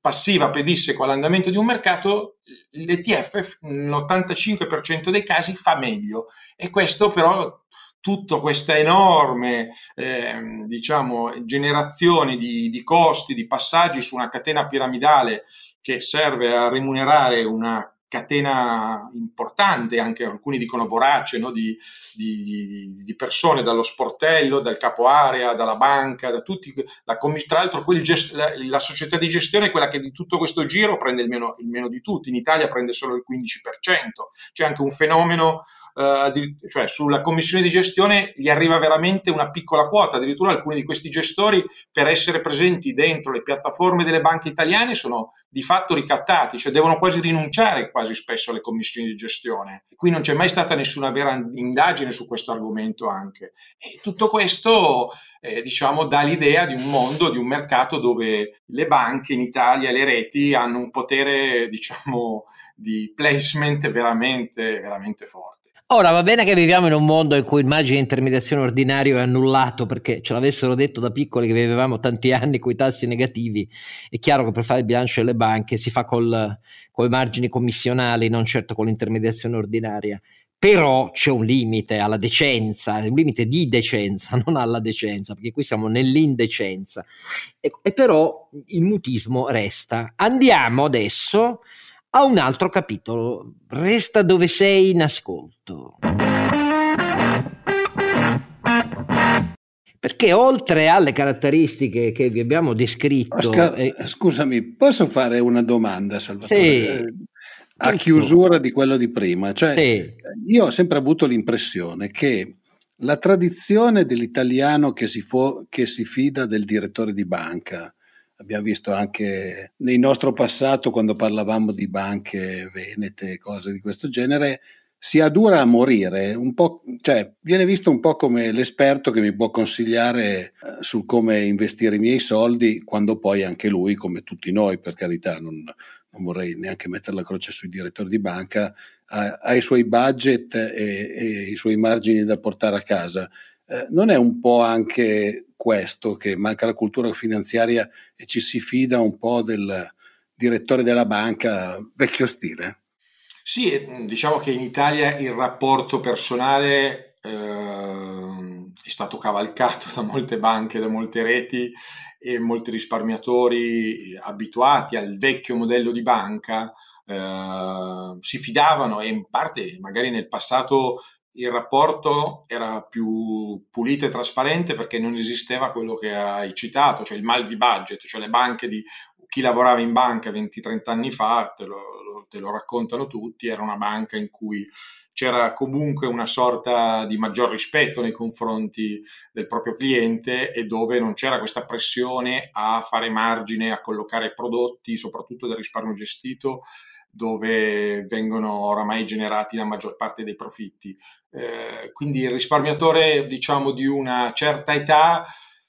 passiva pedissequa all'andamento di un mercato, l'ETF nell'85% dei casi fa meglio. E questo però tutta questa enorme eh, diciamo, generazione di, di costi, di passaggi su una catena piramidale che serve a remunerare una catena importante, anche alcuni dicono vorace, no? di, di, di, persone dallo sportello, dal capo area, dalla banca, da tutti. La, tra l'altro gest- la, la, società di gestione è quella che di tutto questo giro prende il meno, il meno di tutti, in Italia prende solo il 15%. C'è anche un fenomeno eh, cioè sulla commissione di gestione gli arriva veramente una piccola quota, addirittura alcuni di questi gestori per essere presenti dentro le piattaforme delle banche italiane sono di fatto ricattati, cioè devono quasi rinunciare quasi spesso alle commissioni di gestione. Qui non c'è mai stata nessuna vera indagine su questo argomento anche. E tutto questo eh, diciamo, dà l'idea di un mondo, di un mercato dove le banche in Italia, le reti hanno un potere, diciamo, di placement veramente, veramente forte. Ora va bene che viviamo in un mondo in cui il margine di intermediazione ordinario è annullato perché ce l'avessero detto da piccoli che vivevamo tanti anni con i tassi negativi. È chiaro che per fare il bilancio delle banche si fa con i margini commissionali, non certo con l'intermediazione ordinaria. Però c'è un limite alla decenza, un limite di decenza, [laughs] non alla decenza, perché qui siamo nell'indecenza. E, e però il mutismo resta. Andiamo adesso a un altro capitolo. Resta dove sei in ascolto. Perché oltre alle caratteristiche che vi abbiamo descritto... Oscar, eh, scusami, posso fare una domanda, Salvatore? Sì. Eh, a chiusura di quello di prima. Cioè, sì. Io ho sempre avuto l'impressione che la tradizione dell'italiano che si, fo- che si fida del direttore di banca, abbiamo visto anche nel nostro passato quando parlavamo di banche venete, e cose di questo genere, si adura a morire, cioè, viene visto un po' come l'esperto che mi può consigliare eh, su come investire i miei soldi, quando poi anche lui, come tutti noi, per carità, non, non vorrei neanche mettere la croce sui direttori di banca, ha, ha i suoi budget e, e, i suoi margini da portare a casa. Eh, non è un po' anche questo, che manca la cultura finanziaria e ci si fida un po' del direttore della banca vecchio stile. Sì, diciamo che in Italia il rapporto personale eh, è stato cavalcato da molte banche, da molte reti e molti risparmiatori abituati al vecchio modello di banca eh, si fidavano e in parte magari nel passato il rapporto era più pulito e trasparente perché non esisteva quello che hai citato, cioè il mal di budget, cioè le banche di chi lavorava in banca 20-30 anni fa, te lo, te lo raccontano tutti, era una banca in cui c'era comunque una sorta di maggior rispetto nei confronti del proprio cliente e dove non c'era questa pressione a fare margine, a collocare prodotti, soprattutto del risparmio gestito, dove vengono oramai generati la maggior parte dei profitti. Eh, quindi il risparmiatore, diciamo, di una certa età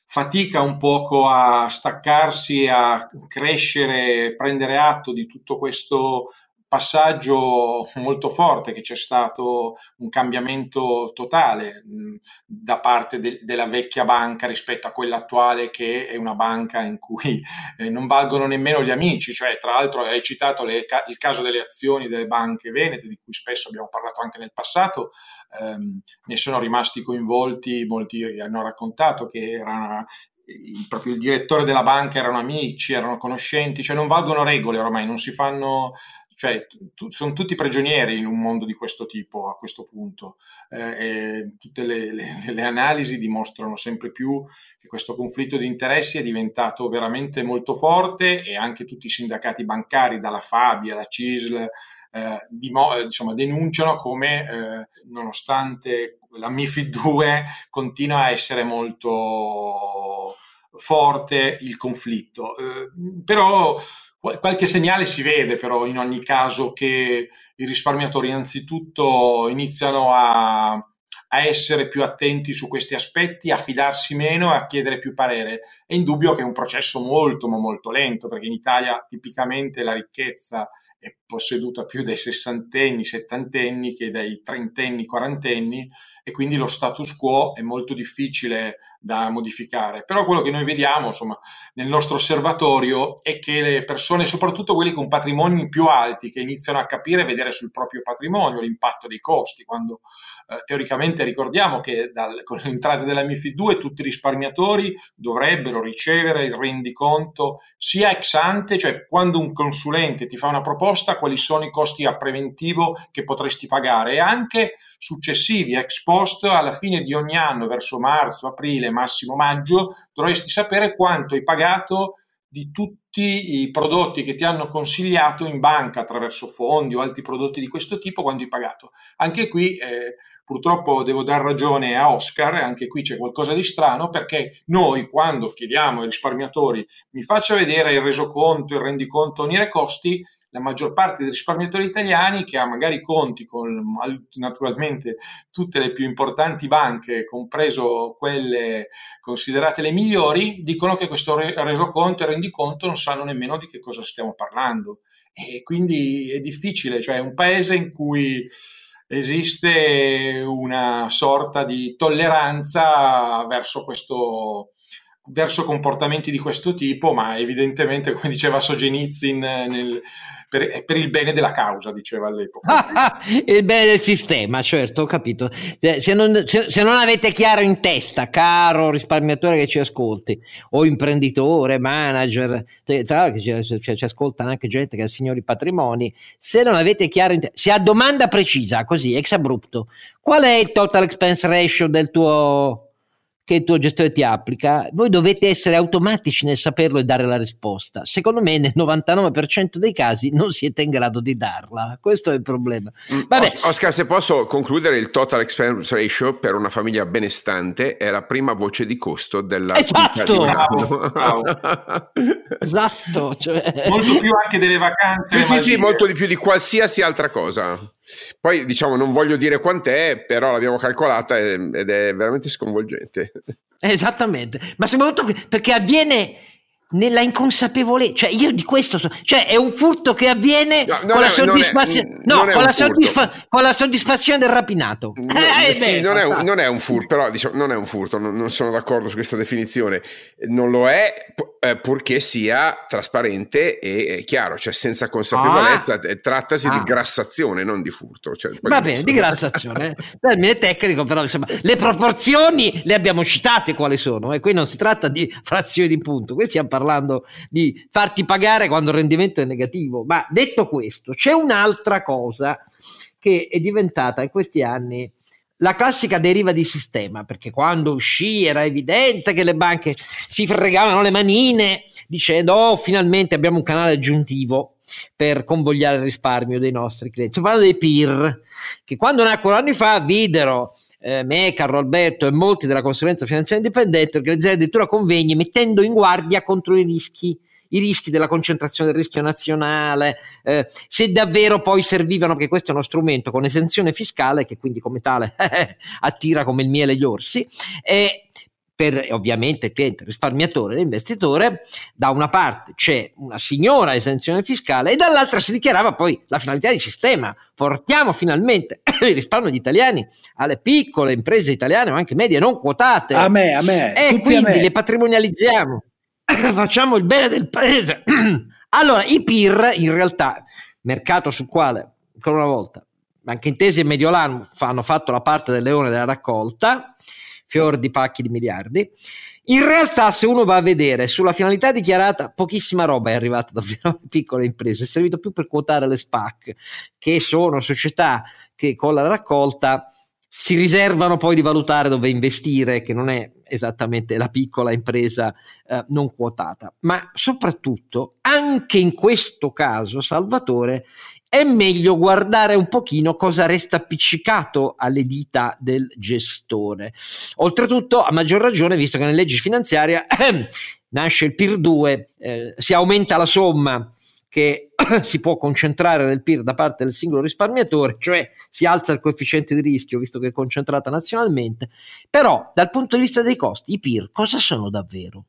fatica un poco a staccarsi, a crescere, prendere atto di tutto questo passaggio molto forte che c'è stato un cambiamento totale mh, da parte de- della vecchia banca rispetto a quella attuale che è una banca in cui [laughs] eh, non valgono nemmeno gli amici, cioè tra l'altro hai citato le, il caso delle azioni delle banche venete di cui spesso abbiamo parlato anche nel passato, ehm, ne sono rimasti coinvolti, molti hanno raccontato che era il, proprio il direttore della banca erano amici, erano conoscenti, cioè non valgono regole ormai, non si fanno cioè t- sono tutti prigionieri in un mondo di questo tipo a questo punto. Eh, tutte le, le, le, analisi dimostrano sempre più che questo conflitto di interessi è diventato veramente molto forte e anche tutti i sindacati bancari, dalla Fabia, alla CISL, eh, dimo- diciamo, denunciano come eh, nonostante la MIFID 2 continua a essere molto forte il conflitto. Eh, però qualche segnale si vede però in ogni caso che i risparmiatori innanzitutto iniziano a, a essere più attenti su questi aspetti, a fidarsi meno e a chiedere più parere. È indubbio che è un processo molto ma molto lento perché in Italia tipicamente la ricchezza è posseduta più dai sessantenni, settantenni che dai trentenni, quarantenni e quindi lo status quo è molto difficile da modificare. Però quello che noi vediamo, insomma, nel nostro osservatorio è che le persone, soprattutto quelli con patrimoni più alti, che iniziano a capire e vedere sul proprio patrimonio l'impatto dei costi, quando eh, teoricamente ricordiamo che dal, con l'entrata della MIFID 2 tutti i risparmiatori dovrebbero ricevere il rendiconto sia ex ante, cioè quando un consulente ti fa una proposta, quali sono i costi a preventivo che potresti pagare e anche successivi ex post alla fine di ogni anno, verso marzo, aprile, massimo maggio, dovresti sapere quanto hai pagato di tutti i prodotti che ti hanno consigliato in banca attraverso fondi o altri prodotti di questo tipo, quanto hai pagato. Anche qui eh, purtroppo devo dar ragione a Oscar, anche qui c'è qualcosa di strano perché noi quando chiediamo ai risparmiatori mi faccia vedere il resoconto, il rendiconto, unire costi, la maggior parte dei risparmiatori italiani che ha magari conti con naturalmente tutte le più importanti banche, compreso quelle considerate le migliori, dicono che questo resoconto e rendiconto non sanno nemmeno di che cosa stiamo parlando. E quindi è difficile, cioè è un paese in cui esiste una sorta di tolleranza verso questo verso comportamenti di questo tipo, ma evidentemente, come diceva Sogenizin, nel, per, per, il bene della causa, diceva all'epoca. [laughs] il bene del sistema, certo, ho capito. Se, non, se, se, non, avete chiaro in testa, caro risparmiatore che ci ascolti, o imprenditore, manager, tra l'altro ci, ci, ci ascolta anche gente che ha signori patrimoni, se non avete chiaro in testa, se a domanda precisa, così, ex abrupto, qual è il total expense ratio del tuo che il tuo gestore ti applica, voi dovete essere automatici nel saperlo e dare la risposta. Secondo me nel 99% dei casi non siete in grado di darla. Questo è il problema. Mm, Vabbè. Oscar, se posso concludere, il total expense ratio per una famiglia benestante è la prima voce di costo della Esatto! Bravo, bravo. [laughs] esatto. Cioè... Molto più anche delle vacanze. Sì, sì, sì, molto di più di qualsiasi altra cosa. Poi diciamo non voglio dire quant'è, però l'abbiamo calcolata ed è veramente sconvolgente. Esattamente, ma soprattutto perché avviene nella inconsapevolezza, cioè io di questo so, cioè è un furto che avviene no, con, la soddisfazione, no, con, la soddisfa- con, la soddisfazione del rapinato. No, [laughs] eh, sì, non, è un, non, è un, furto, però diciamo, non è un furto, non, non, sono d'accordo su questa definizione, non lo è eh, purché sia trasparente e, e, chiaro, cioè senza consapevolezza, ah. trattasi ah. di grassazione, non di furto. Cioè, Va bene, di grassazione, [laughs] termine tecnico, però insomma, le proporzioni le abbiamo citate quali sono, e eh? qui non si tratta di frazioni di punto, qui stiamo parlando di farti pagare quando il rendimento è negativo. Ma detto questo, c'è un'altra cosa che è diventata in questi anni la classica deriva di sistema, perché quando uscì era evidente che le banche si fregavano le manine dicendo oh finalmente abbiamo un canale aggiuntivo per convogliare il risparmio dei nostri clienti. Parlando dei PIR, che quando nacquero anni fa videro eh, me, Carlo Alberto e molti della consulenza finanziaria indipendente organizzare addirittura convegni mettendo in guardia contro i rischi i rischi della concentrazione del rischio nazionale, eh, se davvero poi servivano, perché questo è uno strumento con esenzione fiscale che quindi come tale [laughs] attira come il miele gli orsi, e per ovviamente il cliente risparmiatore e l'investitore, da una parte c'è una signora esenzione fiscale e dall'altra si dichiarava poi la finalità di sistema. Portiamo finalmente [clears throat] il risparmio degli italiani alle piccole imprese italiane o anche medie non quotate. A me, a me. E quindi me. le patrimonializziamo. [coughs] Facciamo il bene del paese. [coughs] allora, i PIR in realtà, mercato sul quale, ancora una volta, anche Intesi e Mediolanum hanno fatto la parte del leone della raccolta, fior di pacchi di miliardi. In realtà, se uno va a vedere sulla finalità dichiarata, pochissima roba è arrivata davvero alle piccole imprese, è servito più per quotare le SPAC, che sono società che con la raccolta si riservano poi di valutare dove investire, che non è esattamente la piccola impresa eh, non quotata. Ma soprattutto, anche in questo caso, Salvatore, è meglio guardare un pochino cosa resta appiccicato alle dita del gestore. Oltretutto, a maggior ragione, visto che nelle leggi finanziarie eh, [clears throat] nasce il PIR 2, eh, si aumenta la somma che [clears throat] si può concentrare nel PIR da parte del singolo risparmiatore, cioè si alza il coefficiente di rischio visto che è concentrata nazionalmente, però dal punto di vista dei costi i PIR cosa sono davvero?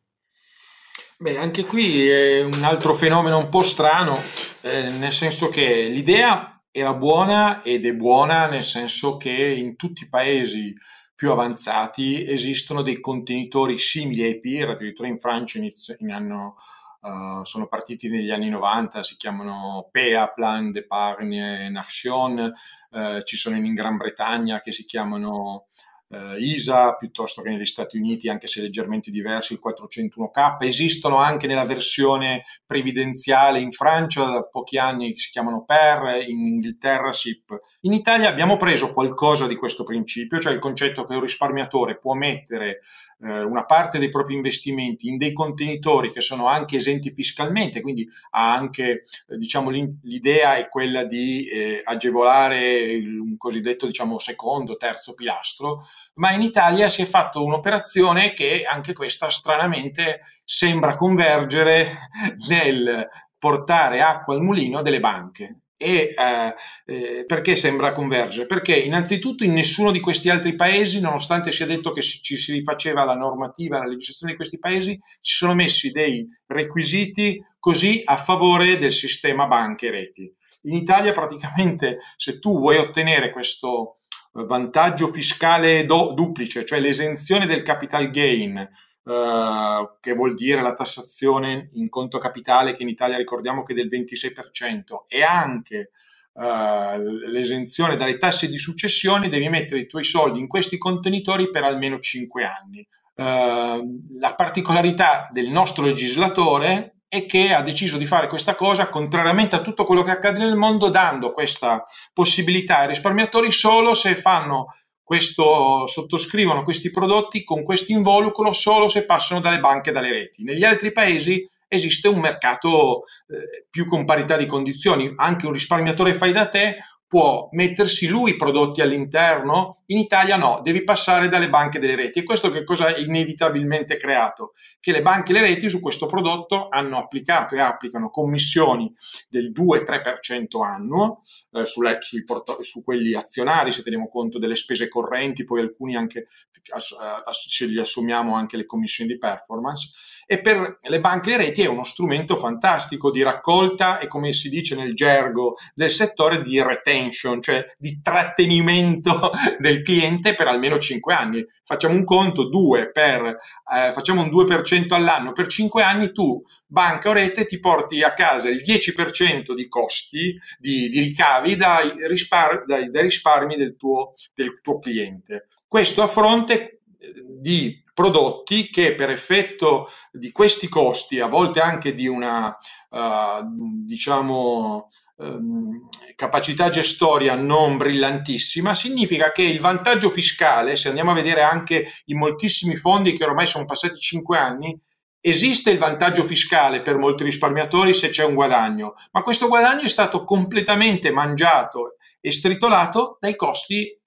Beh, anche qui è un altro fenomeno un po' strano, eh, nel senso che l'idea era buona ed è buona nel senso che in tutti i paesi più avanzati esistono dei contenitori simili ai PIR, addirittura in Francia inizio, in anno, uh, sono partiti negli anni 90, si chiamano PEA, Plan d'Epargne Nation, uh, ci sono in Gran Bretagna che si chiamano eh, ISA piuttosto che negli Stati Uniti, anche se leggermente diversi, il 401k. Esistono anche nella versione previdenziale in Francia da pochi anni si chiamano PER, in Inghilterra SIP. In Italia abbiamo preso qualcosa di questo principio, cioè il concetto che un risparmiatore può mettere eh, una parte dei propri investimenti in dei contenitori che sono anche esenti fiscalmente, quindi ha anche, eh, diciamo, l'idea è quella di eh, agevolare un cosiddetto, diciamo, secondo, terzo pilastro, ma in Italia si è fatto un'operazione che anche questa stranamente sembra convergere [laughs] nel portare acqua al mulino delle banche. E eh, eh, perché sembra convergere? Perché innanzitutto in nessuno di questi altri paesi, nonostante sia detto che ci si rifaceva la normativa, la legislazione di questi paesi, si sono messi dei requisiti così a favore del sistema banche e reti. In Italia praticamente se tu vuoi ottenere questo vantaggio fiscale do, duplice, cioè l'esenzione del capital gain Uh, che vuol dire la tassazione in conto capitale che in Italia ricordiamo che è del 26% e anche uh, l'esenzione dalle tasse di successione, devi mettere i tuoi soldi in questi contenitori per almeno 5 anni. Uh, la particolarità del nostro legislatore è che ha deciso di fare questa cosa contrariamente a tutto quello che accade nel mondo, dando questa possibilità ai risparmiatori solo se fanno questo, sottoscrivono questi prodotti con questo involucro solo se passano dalle banche e dalle reti. Negli altri paesi esiste un mercato eh, più con parità di condizioni, anche un risparmiatore fai da te può mettersi lui i prodotti all'interno, in Italia no, devi passare dalle banche delle reti. E questo che cosa ha inevitabilmente creato? Che le banche e le reti su questo prodotto hanno applicato e applicano commissioni del 2-3% annuo eh, sulle, porto- su quelli azionari, se teniamo conto delle spese correnti, poi alcuni anche, ass- se li assumiamo anche le commissioni di performance. E per le banche e le reti è uno strumento fantastico di raccolta e come si dice nel gergo del settore di retention retention, cioè di trattenimento [laughs] del cliente per almeno 5 anni. Facciamo un conto, 2 per, eh, facciamo un 2% all'anno per 5 anni, tu, banca o rete, ti porti a casa il 10% di costi, di, di ricavi dai, rispar- dai, dai risparmi del tuo, del tuo cliente. Questo a fronte eh, di prodotti che per effetto di questi costi, a volte anche di una, uh, diciamo, Ehm, capacità gestoria non brillantissima, significa che il vantaggio fiscale, se andiamo a vedere anche in moltissimi fondi che ormai sono passati 5 anni, esiste il vantaggio fiscale per molti risparmiatori se c'è un guadagno, ma questo guadagno è stato completamente mangiato e stritolato dai costi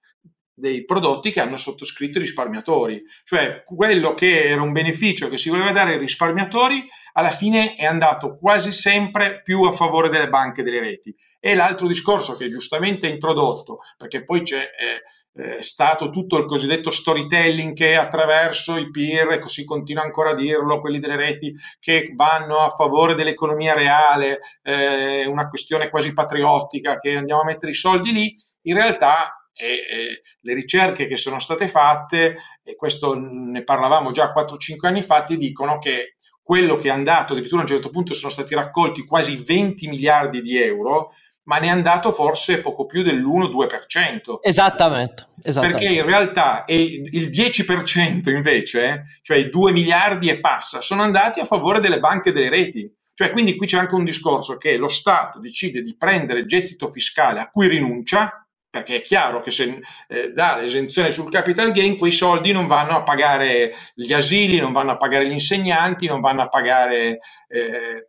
dei prodotti che hanno sottoscritto i risparmiatori. Cioè quello che era un beneficio che si voleva dare ai risparmiatori alla fine è andato quasi sempre più a favore delle banche e delle reti. E l'altro discorso che giustamente è introdotto, perché poi c'è... Eh, è stato tutto il cosiddetto storytelling che attraverso i peer, e così continua ancora a dirlo, quelli delle reti che vanno a favore dell'economia reale, eh, una questione quasi patriottica, che andiamo a mettere i soldi lì, in realtà e, e, le ricerche che sono state fatte, e questo ne parlavamo già 4-5 anni fa, ti dicono che quello che è andato, addirittura a un certo punto sono stati raccolti quasi 20 miliardi di euro, ma ne è andato forse poco più dell'1-2%. Esattamente, esattamente. Perché in realtà il 10% invece, cioè i 2 miliardi e passa, sono andati a favore delle banche e delle reti. Cioè, quindi qui c'è anche un discorso che lo Stato decide di prendere gettito fiscale a cui rinuncia, perché è chiaro che se eh, dà l'esenzione sul capital gain, quei soldi non vanno a pagare gli asili, non vanno a pagare gli insegnanti, non vanno a pagare eh,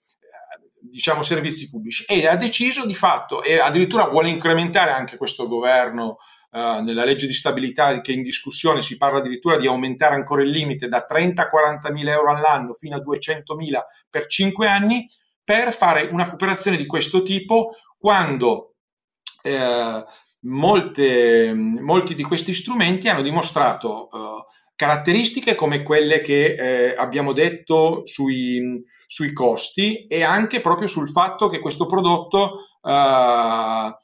diciamo, servizi pubblici. E ha deciso di fatto e addirittura vuole incrementare anche questo governo Uh, nella legge di stabilità che è in discussione si parla addirittura di aumentare ancora il limite da 30 a 40 mila euro all'anno fino a 200 mila per 5 anni per fare una cooperazione di questo tipo quando eh, molte, molti di questi strumenti hanno dimostrato eh, caratteristiche come quelle che eh, abbiamo detto sui, sui, costi e anche proprio sul fatto che questo prodotto eh,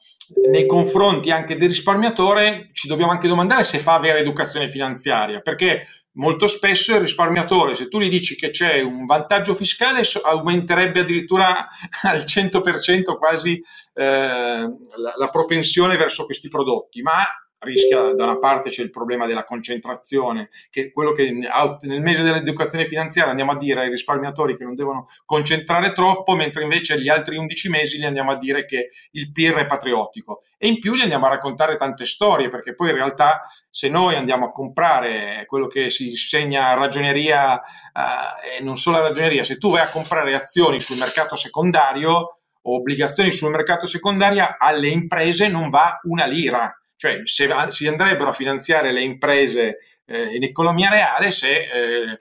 nei confronti anche del risparmiatore ci dobbiamo anche domandare se fa vera educazione finanziaria, perché molto spesso il risparmiatore, se tu gli dici che c'è un vantaggio fiscale, aumenterebbe addirittura [laughs] al 100% quasi eh, la, la propensione verso questi prodotti, ma rischia da una parte c'è il problema della concentrazione, che quello che nel mese dell'educazione finanziaria andiamo a dire ai risparmiatori che non devono concentrare troppo, mentre invece gli altri 11 mesi gli andiamo a dire che il PIR è patriottico. E in più gli andiamo a raccontare tante storie, perché poi in realtà se noi andiamo a comprare quello che si insegna a ragioneria eh, e non solo a ragioneria, se tu vai a comprare azioni sul mercato secondario, obbligazioni sul mercato secondario, alle imprese non va una lira cioè se si andrebbero a finanziare le imprese eh, in economia reale se eh,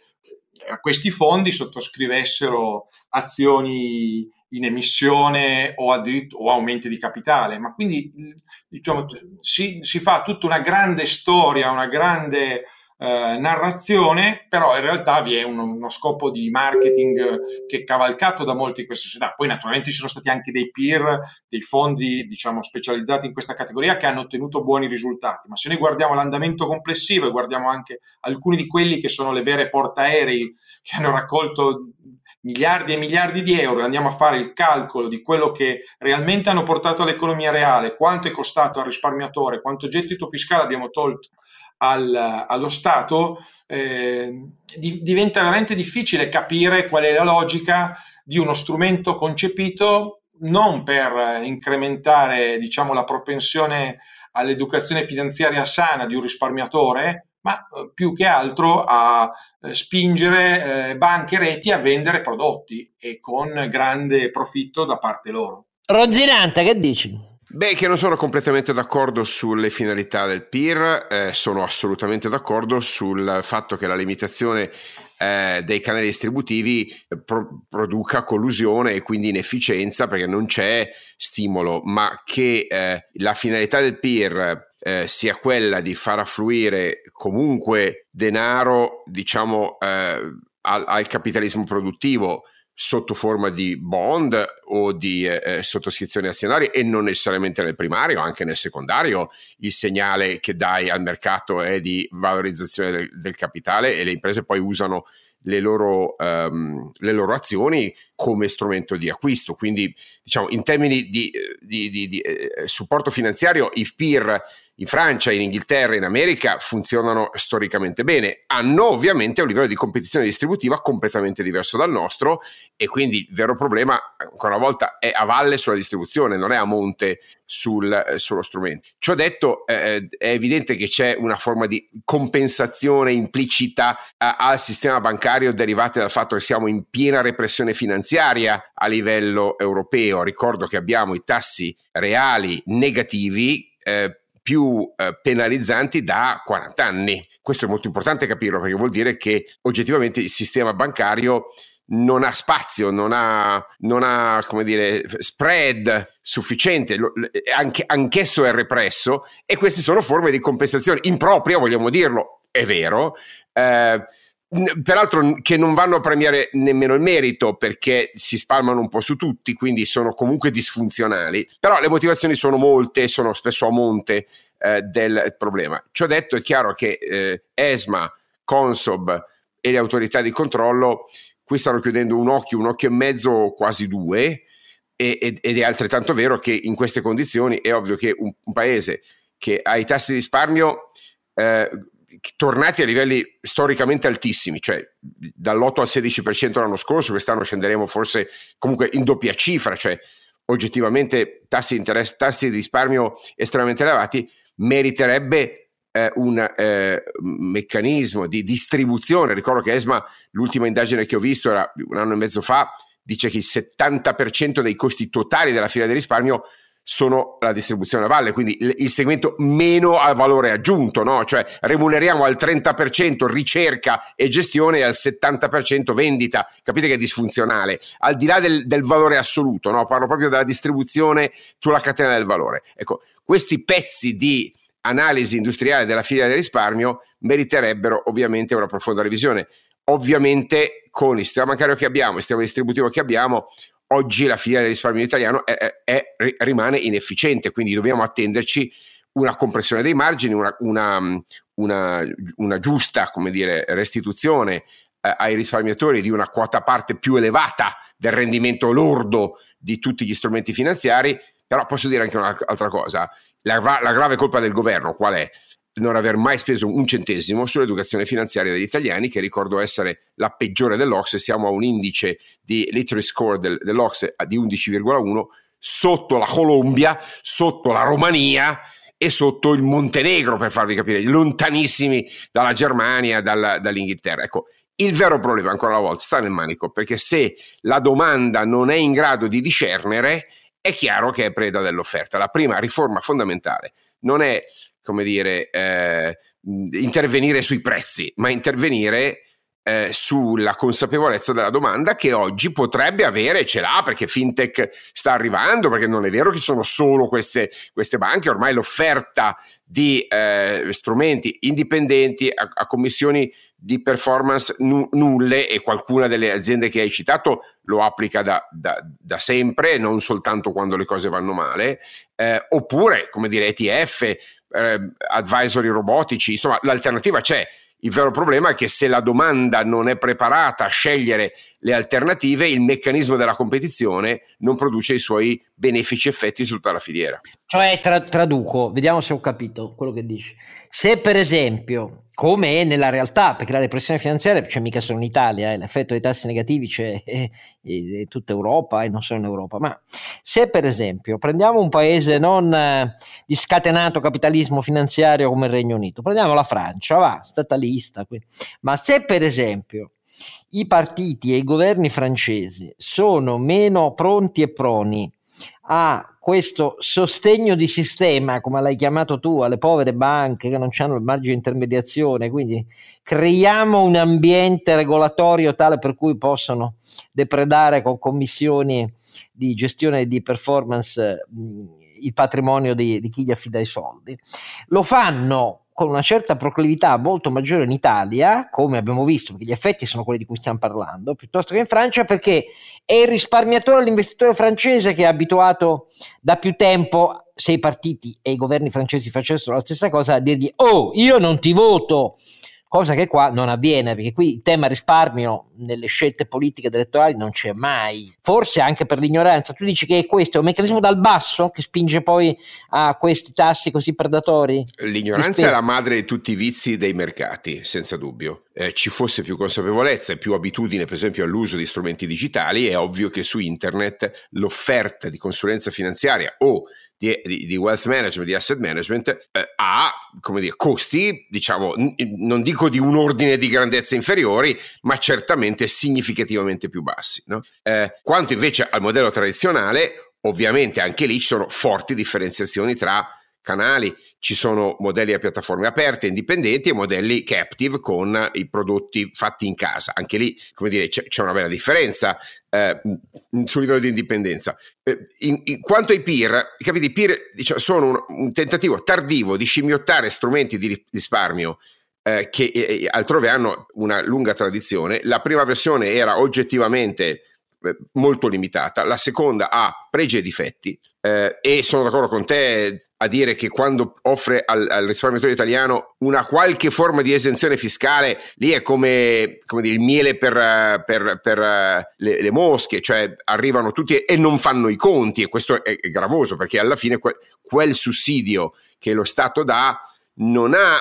questi fondi sottoscrivessero azioni in emissione o, o aumenti di capitale, ma quindi diciamo, si, si, fa tutta una grande storia, una grande eh, narrazione, però in realtà vi è uno, uno, scopo di marketing che è cavalcato da molte di queste società. Poi naturalmente ci sono stati anche dei peer, dei fondi diciamo specializzati in questa categoria che hanno ottenuto buoni risultati, ma se noi guardiamo l'andamento complessivo e guardiamo anche alcuni di quelli che sono le vere portaerei che hanno raccolto miliardi e miliardi di euro, andiamo a fare il calcolo di quello che realmente hanno portato all'economia reale, quanto è costato al risparmiatore, quanto gettito fiscale abbiamo tolto al, allo Stato, eh, di, diventa veramente difficile capire qual è la logica di uno strumento concepito non per incrementare diciamo, la propensione all'educazione finanziaria sana di un risparmiatore, ma eh, più che altro a eh, spingere eh, banche e reti a vendere prodotti e con grande profitto da parte loro. Ronzinante, che dici? Beh, che non sono completamente d'accordo sulle finalità del PIR, eh, sono assolutamente d'accordo sul fatto che la limitazione eh, dei canali distributivi pro- produca collusione e quindi inefficienza perché non c'è stimolo, ma che eh, la finalità del PIR eh, sia quella di far affluire comunque denaro, diciamo, eh, al, al capitalismo produttivo sotto forma di bond o di eh, eh, sottoscrizioni azionarie e non necessariamente nel primario, anche nel secondario il segnale che dai al mercato è di valorizzazione del, del capitale e le imprese poi usano le loro, um, le loro, azioni come strumento di acquisto. Quindi, diciamo, in termini di, di, di, di eh, supporto finanziario, i PIR in Francia, in Inghilterra, in America funzionano storicamente bene. Hanno ovviamente un livello di competizione distributiva completamente diverso dal nostro e quindi il vero problema, ancora una volta, è a valle sulla distribuzione, non è a monte sul, eh, sullo strumento. Ciò detto, eh, è evidente che c'è una forma di compensazione implicita a, al sistema bancario derivata dal fatto che siamo in piena repressione finanziaria a livello europeo. Ricordo che abbiamo i tassi reali negativi. Eh, più eh, penalizzanti da 40 anni. Questo è molto importante capirlo perché vuol dire che oggettivamente il sistema bancario non ha spazio, non ha, non ha come dire, spread sufficiente, anche, anch'esso è represso e queste sono forme di compensazione impropria, vogliamo dirlo, è vero. Eh, peraltro che non vanno a premiare nemmeno il merito perché si spalmano un po' su tutti, quindi sono comunque disfunzionali, però le motivazioni sono molte, sono spesso a monte eh, del problema. Ciò detto è chiaro che eh, ESMA, Consob e le autorità di controllo qui stanno chiudendo un occhio, un occhio e mezzo, quasi due, ed è altrettanto vero che in queste condizioni è ovvio che un, un paese che ha i tassi di risparmio eh, tornati a livelli storicamente altissimi, cioè dall'8 al 16% l'anno scorso, quest'anno scenderemo forse comunque in doppia cifra, cioè oggettivamente tassi di, interesse, tassi di risparmio estremamente elevati, meriterebbe eh, un eh, meccanismo di distribuzione. Ricordo che ESMA, l'ultima indagine che ho visto era un anno e mezzo fa, dice che il 70% dei costi totali della filiera del risparmio sono la distribuzione a valle, quindi il segmento meno a valore aggiunto, no? cioè remuneriamo al 30% ricerca e gestione e al 70% vendita, capite che è disfunzionale, al di là del, del valore assoluto, no? parlo proprio della distribuzione sulla catena del valore. Ecco, questi pezzi di analisi industriale della filiera del risparmio meriterebbero ovviamente una profonda revisione. Ovviamente con il sistema bancario che abbiamo, il sistema distributivo che abbiamo, oggi la filiera del risparmio italiano è, è, è, rimane inefficiente, quindi dobbiamo attenderci una compressione dei margini, una, una, una, una giusta dire, restituzione eh, ai risparmiatori di una quota parte più elevata del rendimento lordo di tutti gli strumenti finanziari, però posso dire anche un'altra cosa, la, la grave colpa del governo qual è? Non aver mai speso un centesimo sull'educazione finanziaria degli italiani, che ricordo essere la peggiore dell'Ocse, siamo a un indice di literacy score del, dell'Ocse di 11,1, sotto la Colombia, sotto la Romania e sotto il Montenegro, per farvi capire, lontanissimi dalla Germania, dalla, dall'Inghilterra. Ecco, il vero problema, ancora una volta, sta nel manico, perché se la domanda non è in grado di discernere, è chiaro che è preda dell'offerta. La prima riforma fondamentale non è come dire, eh, intervenire sui prezzi, ma intervenire eh, sulla consapevolezza della domanda che oggi potrebbe avere, ce l'ha perché fintech sta arrivando, perché non è vero che sono solo queste, queste banche, ormai l'offerta di eh, strumenti indipendenti a, a, commissioni di performance nu- nulle e qualcuna delle aziende che hai citato lo applica da, da, da sempre, non soltanto quando le cose vanno male, eh, oppure come dire ETF eh, advisory robotici, insomma l'alternativa c'è. Il vero problema è che se la domanda non è preparata a scegliere le alternative, il meccanismo della competizione non produce i suoi benefici effetti su tutta la filiera. Cioè, tra- traduco, vediamo se ho capito quello che dici. Se per esempio, come è nella realtà, perché la repressione finanziaria c'è mica solo in Italia, eh, l'effetto dei tassi negativi [laughs] c'è in tutta Europa e non solo in Europa, ma se per esempio prendiamo un paese non eh, di scatenato capitalismo finanziario come il Regno Unito, prendiamo la Francia, va, statalista, qui. ma se per esempio i partiti e i governi francesi sono meno pronti e proni a questo sostegno di sistema, come l'hai chiamato tu, alle povere banche che non hanno il margine di intermediazione, quindi creiamo un ambiente regolatorio tale per cui possono depredare con commissioni di gestione di performance il patrimonio di, di chi gli affida i soldi. Lo fanno con una certa proclività molto maggiore in Italia, come abbiamo visto, perché gli effetti sono quelli di cui stiamo parlando, piuttosto che in Francia, perché è il risparmiatore, l'investitore francese che è abituato da più tempo, se i partiti e i governi francesi facessero la stessa cosa, a dirgli, oh, io non ti voto cosa che qua non avviene perché qui il tema risparmio nelle scelte politiche ed elettorali non c'è mai, forse anche per l'ignoranza. Tu dici che questo è un meccanismo dal basso che spinge poi a questi tassi così predatori? L'ignoranza è la madre di tutti i vizi dei mercati, senza dubbio. Eh, ci fosse più consapevolezza e più abitudine, per esempio, all'uso di strumenti digitali, è ovvio che su internet l'offerta di consulenza finanziaria o di, di, di, wealth management, di asset management, eh, ha come dire, costi, diciamo, n- non dico di un ordine di grandezza inferiori, ma certamente significativamente più bassi. No? Eh, quanto invece al modello tradizionale, ovviamente anche lì ci sono forti differenziazioni tra canali, ci sono modelli a piattaforme aperte, indipendenti e modelli captive con i prodotti fatti in casa. Anche lì, come dire, c'è, c'è una bella differenza eh, sul livello di indipendenza. Eh, in, in, quanto ai peer, capite, i peer diciamo, sono un, un, tentativo tardivo di scimmiottare strumenti di risparmio eh, che altrove hanno una lunga tradizione. La prima versione era oggettivamente eh, molto limitata, la seconda ha pregi e difetti eh, e sono d'accordo con te a dire che quando offre al, al, risparmiatore italiano una qualche forma di esenzione fiscale, lì è come, come dire, il miele per, per, per le, le, mosche, cioè arrivano tutti e non fanno i conti e questo è, è gravoso perché alla fine que, quel sussidio che lo Stato dà non ha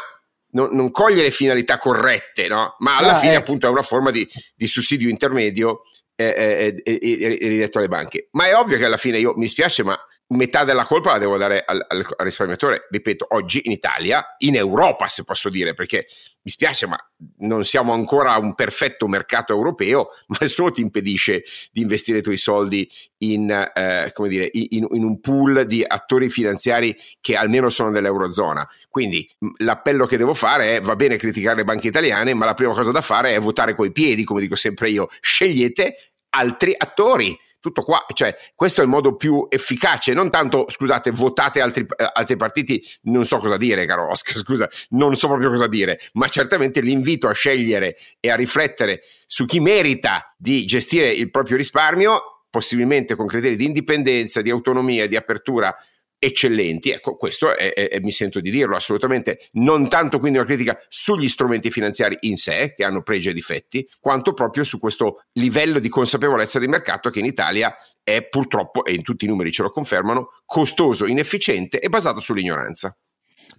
non, non coglie le finalità corrette, no? ma alla ah, fine eh. appunto è una forma di, di sussidio intermedio eh, eh, eh, ridetto alle banche. Ma è ovvio che alla fine io mi spiace, ma metà della colpa la devo dare al, al, risparmiatore, ripeto, oggi in Italia, in Europa se posso dire, perché mi spiace ma non siamo ancora un perfetto mercato europeo, [laughs] ma nessuno ti impedisce di investire i tuoi soldi in, eh, dire, in, in un pool di attori finanziari che almeno sono dell'Eurozona. Quindi l'appello che devo fare è va bene criticare le banche italiane, ma la prima cosa da fare è votare coi piedi, come dico sempre io, scegliete altri attori tutto qua, cioè questo è il modo più efficace, non tanto, scusate, votate altri, eh, altri partiti, non so cosa dire, caro Oscar, [laughs] scusa, non so proprio cosa dire, ma certamente l'invito a scegliere e a riflettere su chi merita di gestire il proprio risparmio, possibilmente con criteri di indipendenza, di autonomia, di apertura eccellenti. Ecco, questo è, è, mi sento di dirlo assolutamente, non tanto quindi una critica sugli strumenti finanziari in sé, che hanno pregi e difetti, quanto proprio su questo livello di consapevolezza di mercato che in Italia è purtroppo, e in tutti i numeri ce lo confermano, costoso, inefficiente e basato sull'ignoranza.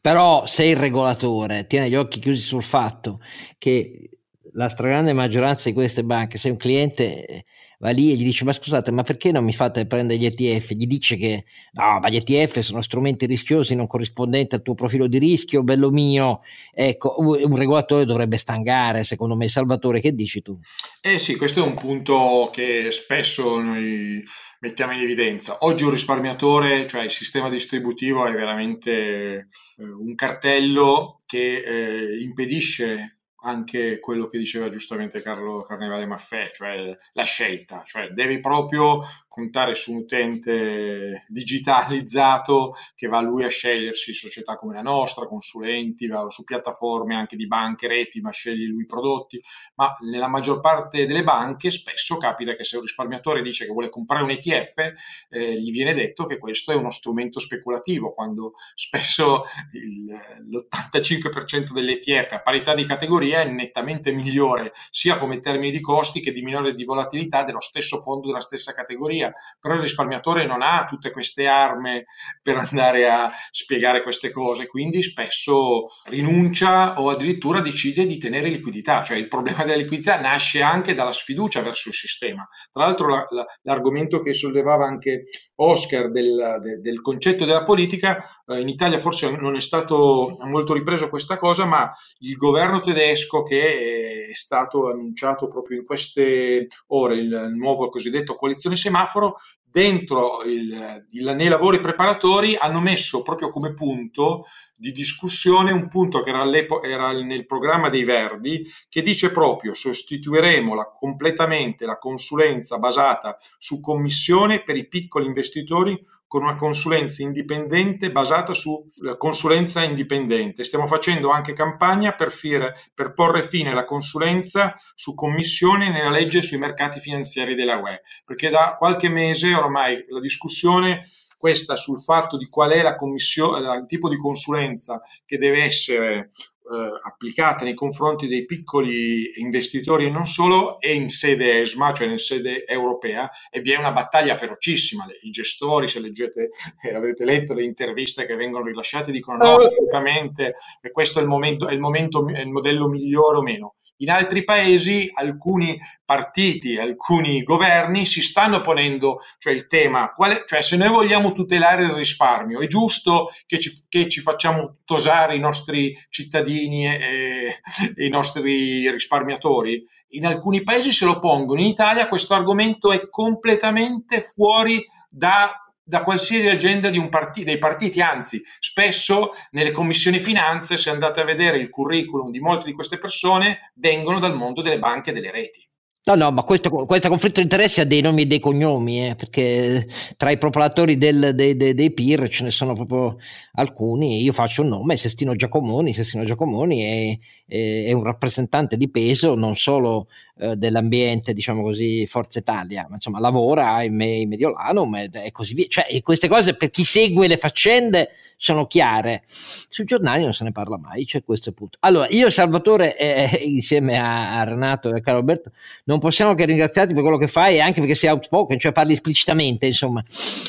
Però se il regolatore tiene gli occhi chiusi sul fatto che la stragrande maggioranza di queste banche, se un cliente va lì e gli dice ma scusate ma perché non mi fate prendere gli ETF gli dice che no ma gli ETF sono strumenti rischiosi non corrispondenti al tuo profilo di rischio bello mio. Ecco un regolatore dovrebbe stangare secondo me. Salvatore che dici tu? Eh sì questo è un punto che spesso noi mettiamo in evidenza. Oggi un risparmiatore cioè il sistema distributivo è veramente eh, un cartello che eh, impedisce anche quello che diceva giustamente Carlo Carnevale Maffè, cioè la scelta, cioè devi proprio puntare su un utente digitalizzato che va lui a scegliersi società come la nostra, consulenti, va su piattaforme anche di banche, reti, ma sceglie lui i prodotti. Ma nella maggior parte delle banche spesso capita che se un risparmiatore dice che vuole comprare un ETF, eh, gli viene detto che questo è uno strumento speculativo, quando spesso il, l'85% dell'ETF a parità di categoria è nettamente migliore sia come termini di costi che di minore di volatilità dello stesso fondo della stessa categoria via, però il risparmiatore non ha tutte queste armi per andare a spiegare queste cose, quindi spesso rinuncia o addirittura decide di tenere liquidità, cioè il problema della liquidità nasce anche dalla sfiducia verso il sistema. Tra l'altro la, la, l'argomento che sollevava anche Oscar del, de, del concetto della politica, eh, in Italia forse non è stato molto ripreso questa cosa, ma il governo tedesco che è stato annunciato proprio in queste ore, il nuovo cosiddetto coalizione semaforo, semaforo, dentro il, il, nei lavori preparatori hanno messo proprio come punto di discussione un punto che era, era nel programma dei Verdi che dice proprio sostituiremo la, completamente la consulenza basata su commissione per i piccoli investitori con una consulenza indipendente basata sulla consulenza indipendente. Stiamo facendo anche campagna per, fire, per, porre fine alla consulenza su commissione nella legge sui mercati finanziari della UE, perché da qualche mese ormai la discussione questa sul fatto di qual è la commissione, il tipo di consulenza che deve essere eh, applicata nei confronti dei piccoli investitori e non solo è in sede ESMA, cioè in sede europea, e vi è una battaglia ferocissima. I gestori, se leggete, eh, avete letto le interviste che vengono rilasciate, dicono no, assolutamente, che questo è il, momento, è il, momento, è il modello migliore o meno. In altri paesi alcuni partiti, alcuni governi si stanno ponendo cioè il tema, quale, cioè se noi vogliamo tutelare il risparmio, è giusto che ci, che ci facciamo tosare i nostri cittadini e, e i nostri risparmiatori? In alcuni paesi se lo pongono, in Italia questo argomento è completamente fuori da da qualsiasi agenda part- dei partiti, anzi spesso nelle commissioni finanze, se andate a vedere il curriculum di molte di queste persone, vengono dal mondo delle banche e delle reti. No, no, ma questo, questo, conflitto di interessi ha dei nomi e dei cognomi, eh, perché tra i propolatori del, dei, dei, dei, PIR ce ne sono proprio alcuni. Io faccio un nome, Sestino Giacomoni. Sestino Giacomoni è, è, è un rappresentante di peso non solo eh, dell'ambiente, diciamo così, Forza Italia, ma insomma lavora in, me, in Mediolanum e così via. Cioè, queste cose per chi segue le faccende sono chiare. Sui giornali non se ne parla mai, c'è questo punto. Allora, io Salvatore, eh, insieme a, a Renato e a Carlo Alberto, non possiamo che ringraziarti per quello che fai e anche perché sei outspoken, cioè parli esplicitamente, insomma.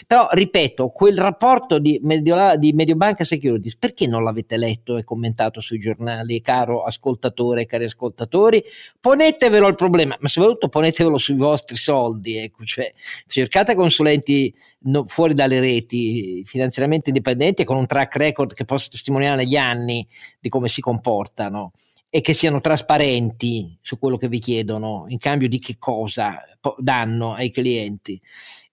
Però, ripeto, quel rapporto di, Mediola, di Mediobanca Securities, perché non l'avete letto e commentato sui giornali, caro ascoltatore, cari ascoltatori? Ponetevelo problema, ma soprattutto ponetevelo sui vostri soldi, ecco, cioè, cercate consulenti no, fuori dalle reti, finanziariamente indipendenti con un track record che possa testimoniare negli anni di come si comportano e che siano trasparenti su quello che vi chiedono, in cambio di che cosa danno ai clienti.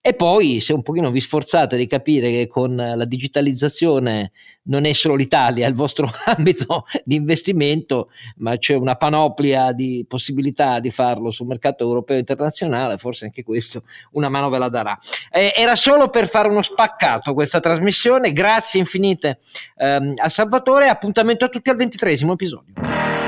E poi se un pochino vi sforzate di capire che con la digitalizzazione non è solo l'Italia il vostro [laughs] ambito di investimento, ma c'è una panoplia di possibilità di farlo sul mercato europeo e internazionale, forse anche questo una mano ve la darà. Eh, era solo per fare uno spaccato questa trasmissione, grazie infinite ehm, a Salvatore, appuntamento a tutti al ventitresimo episodio.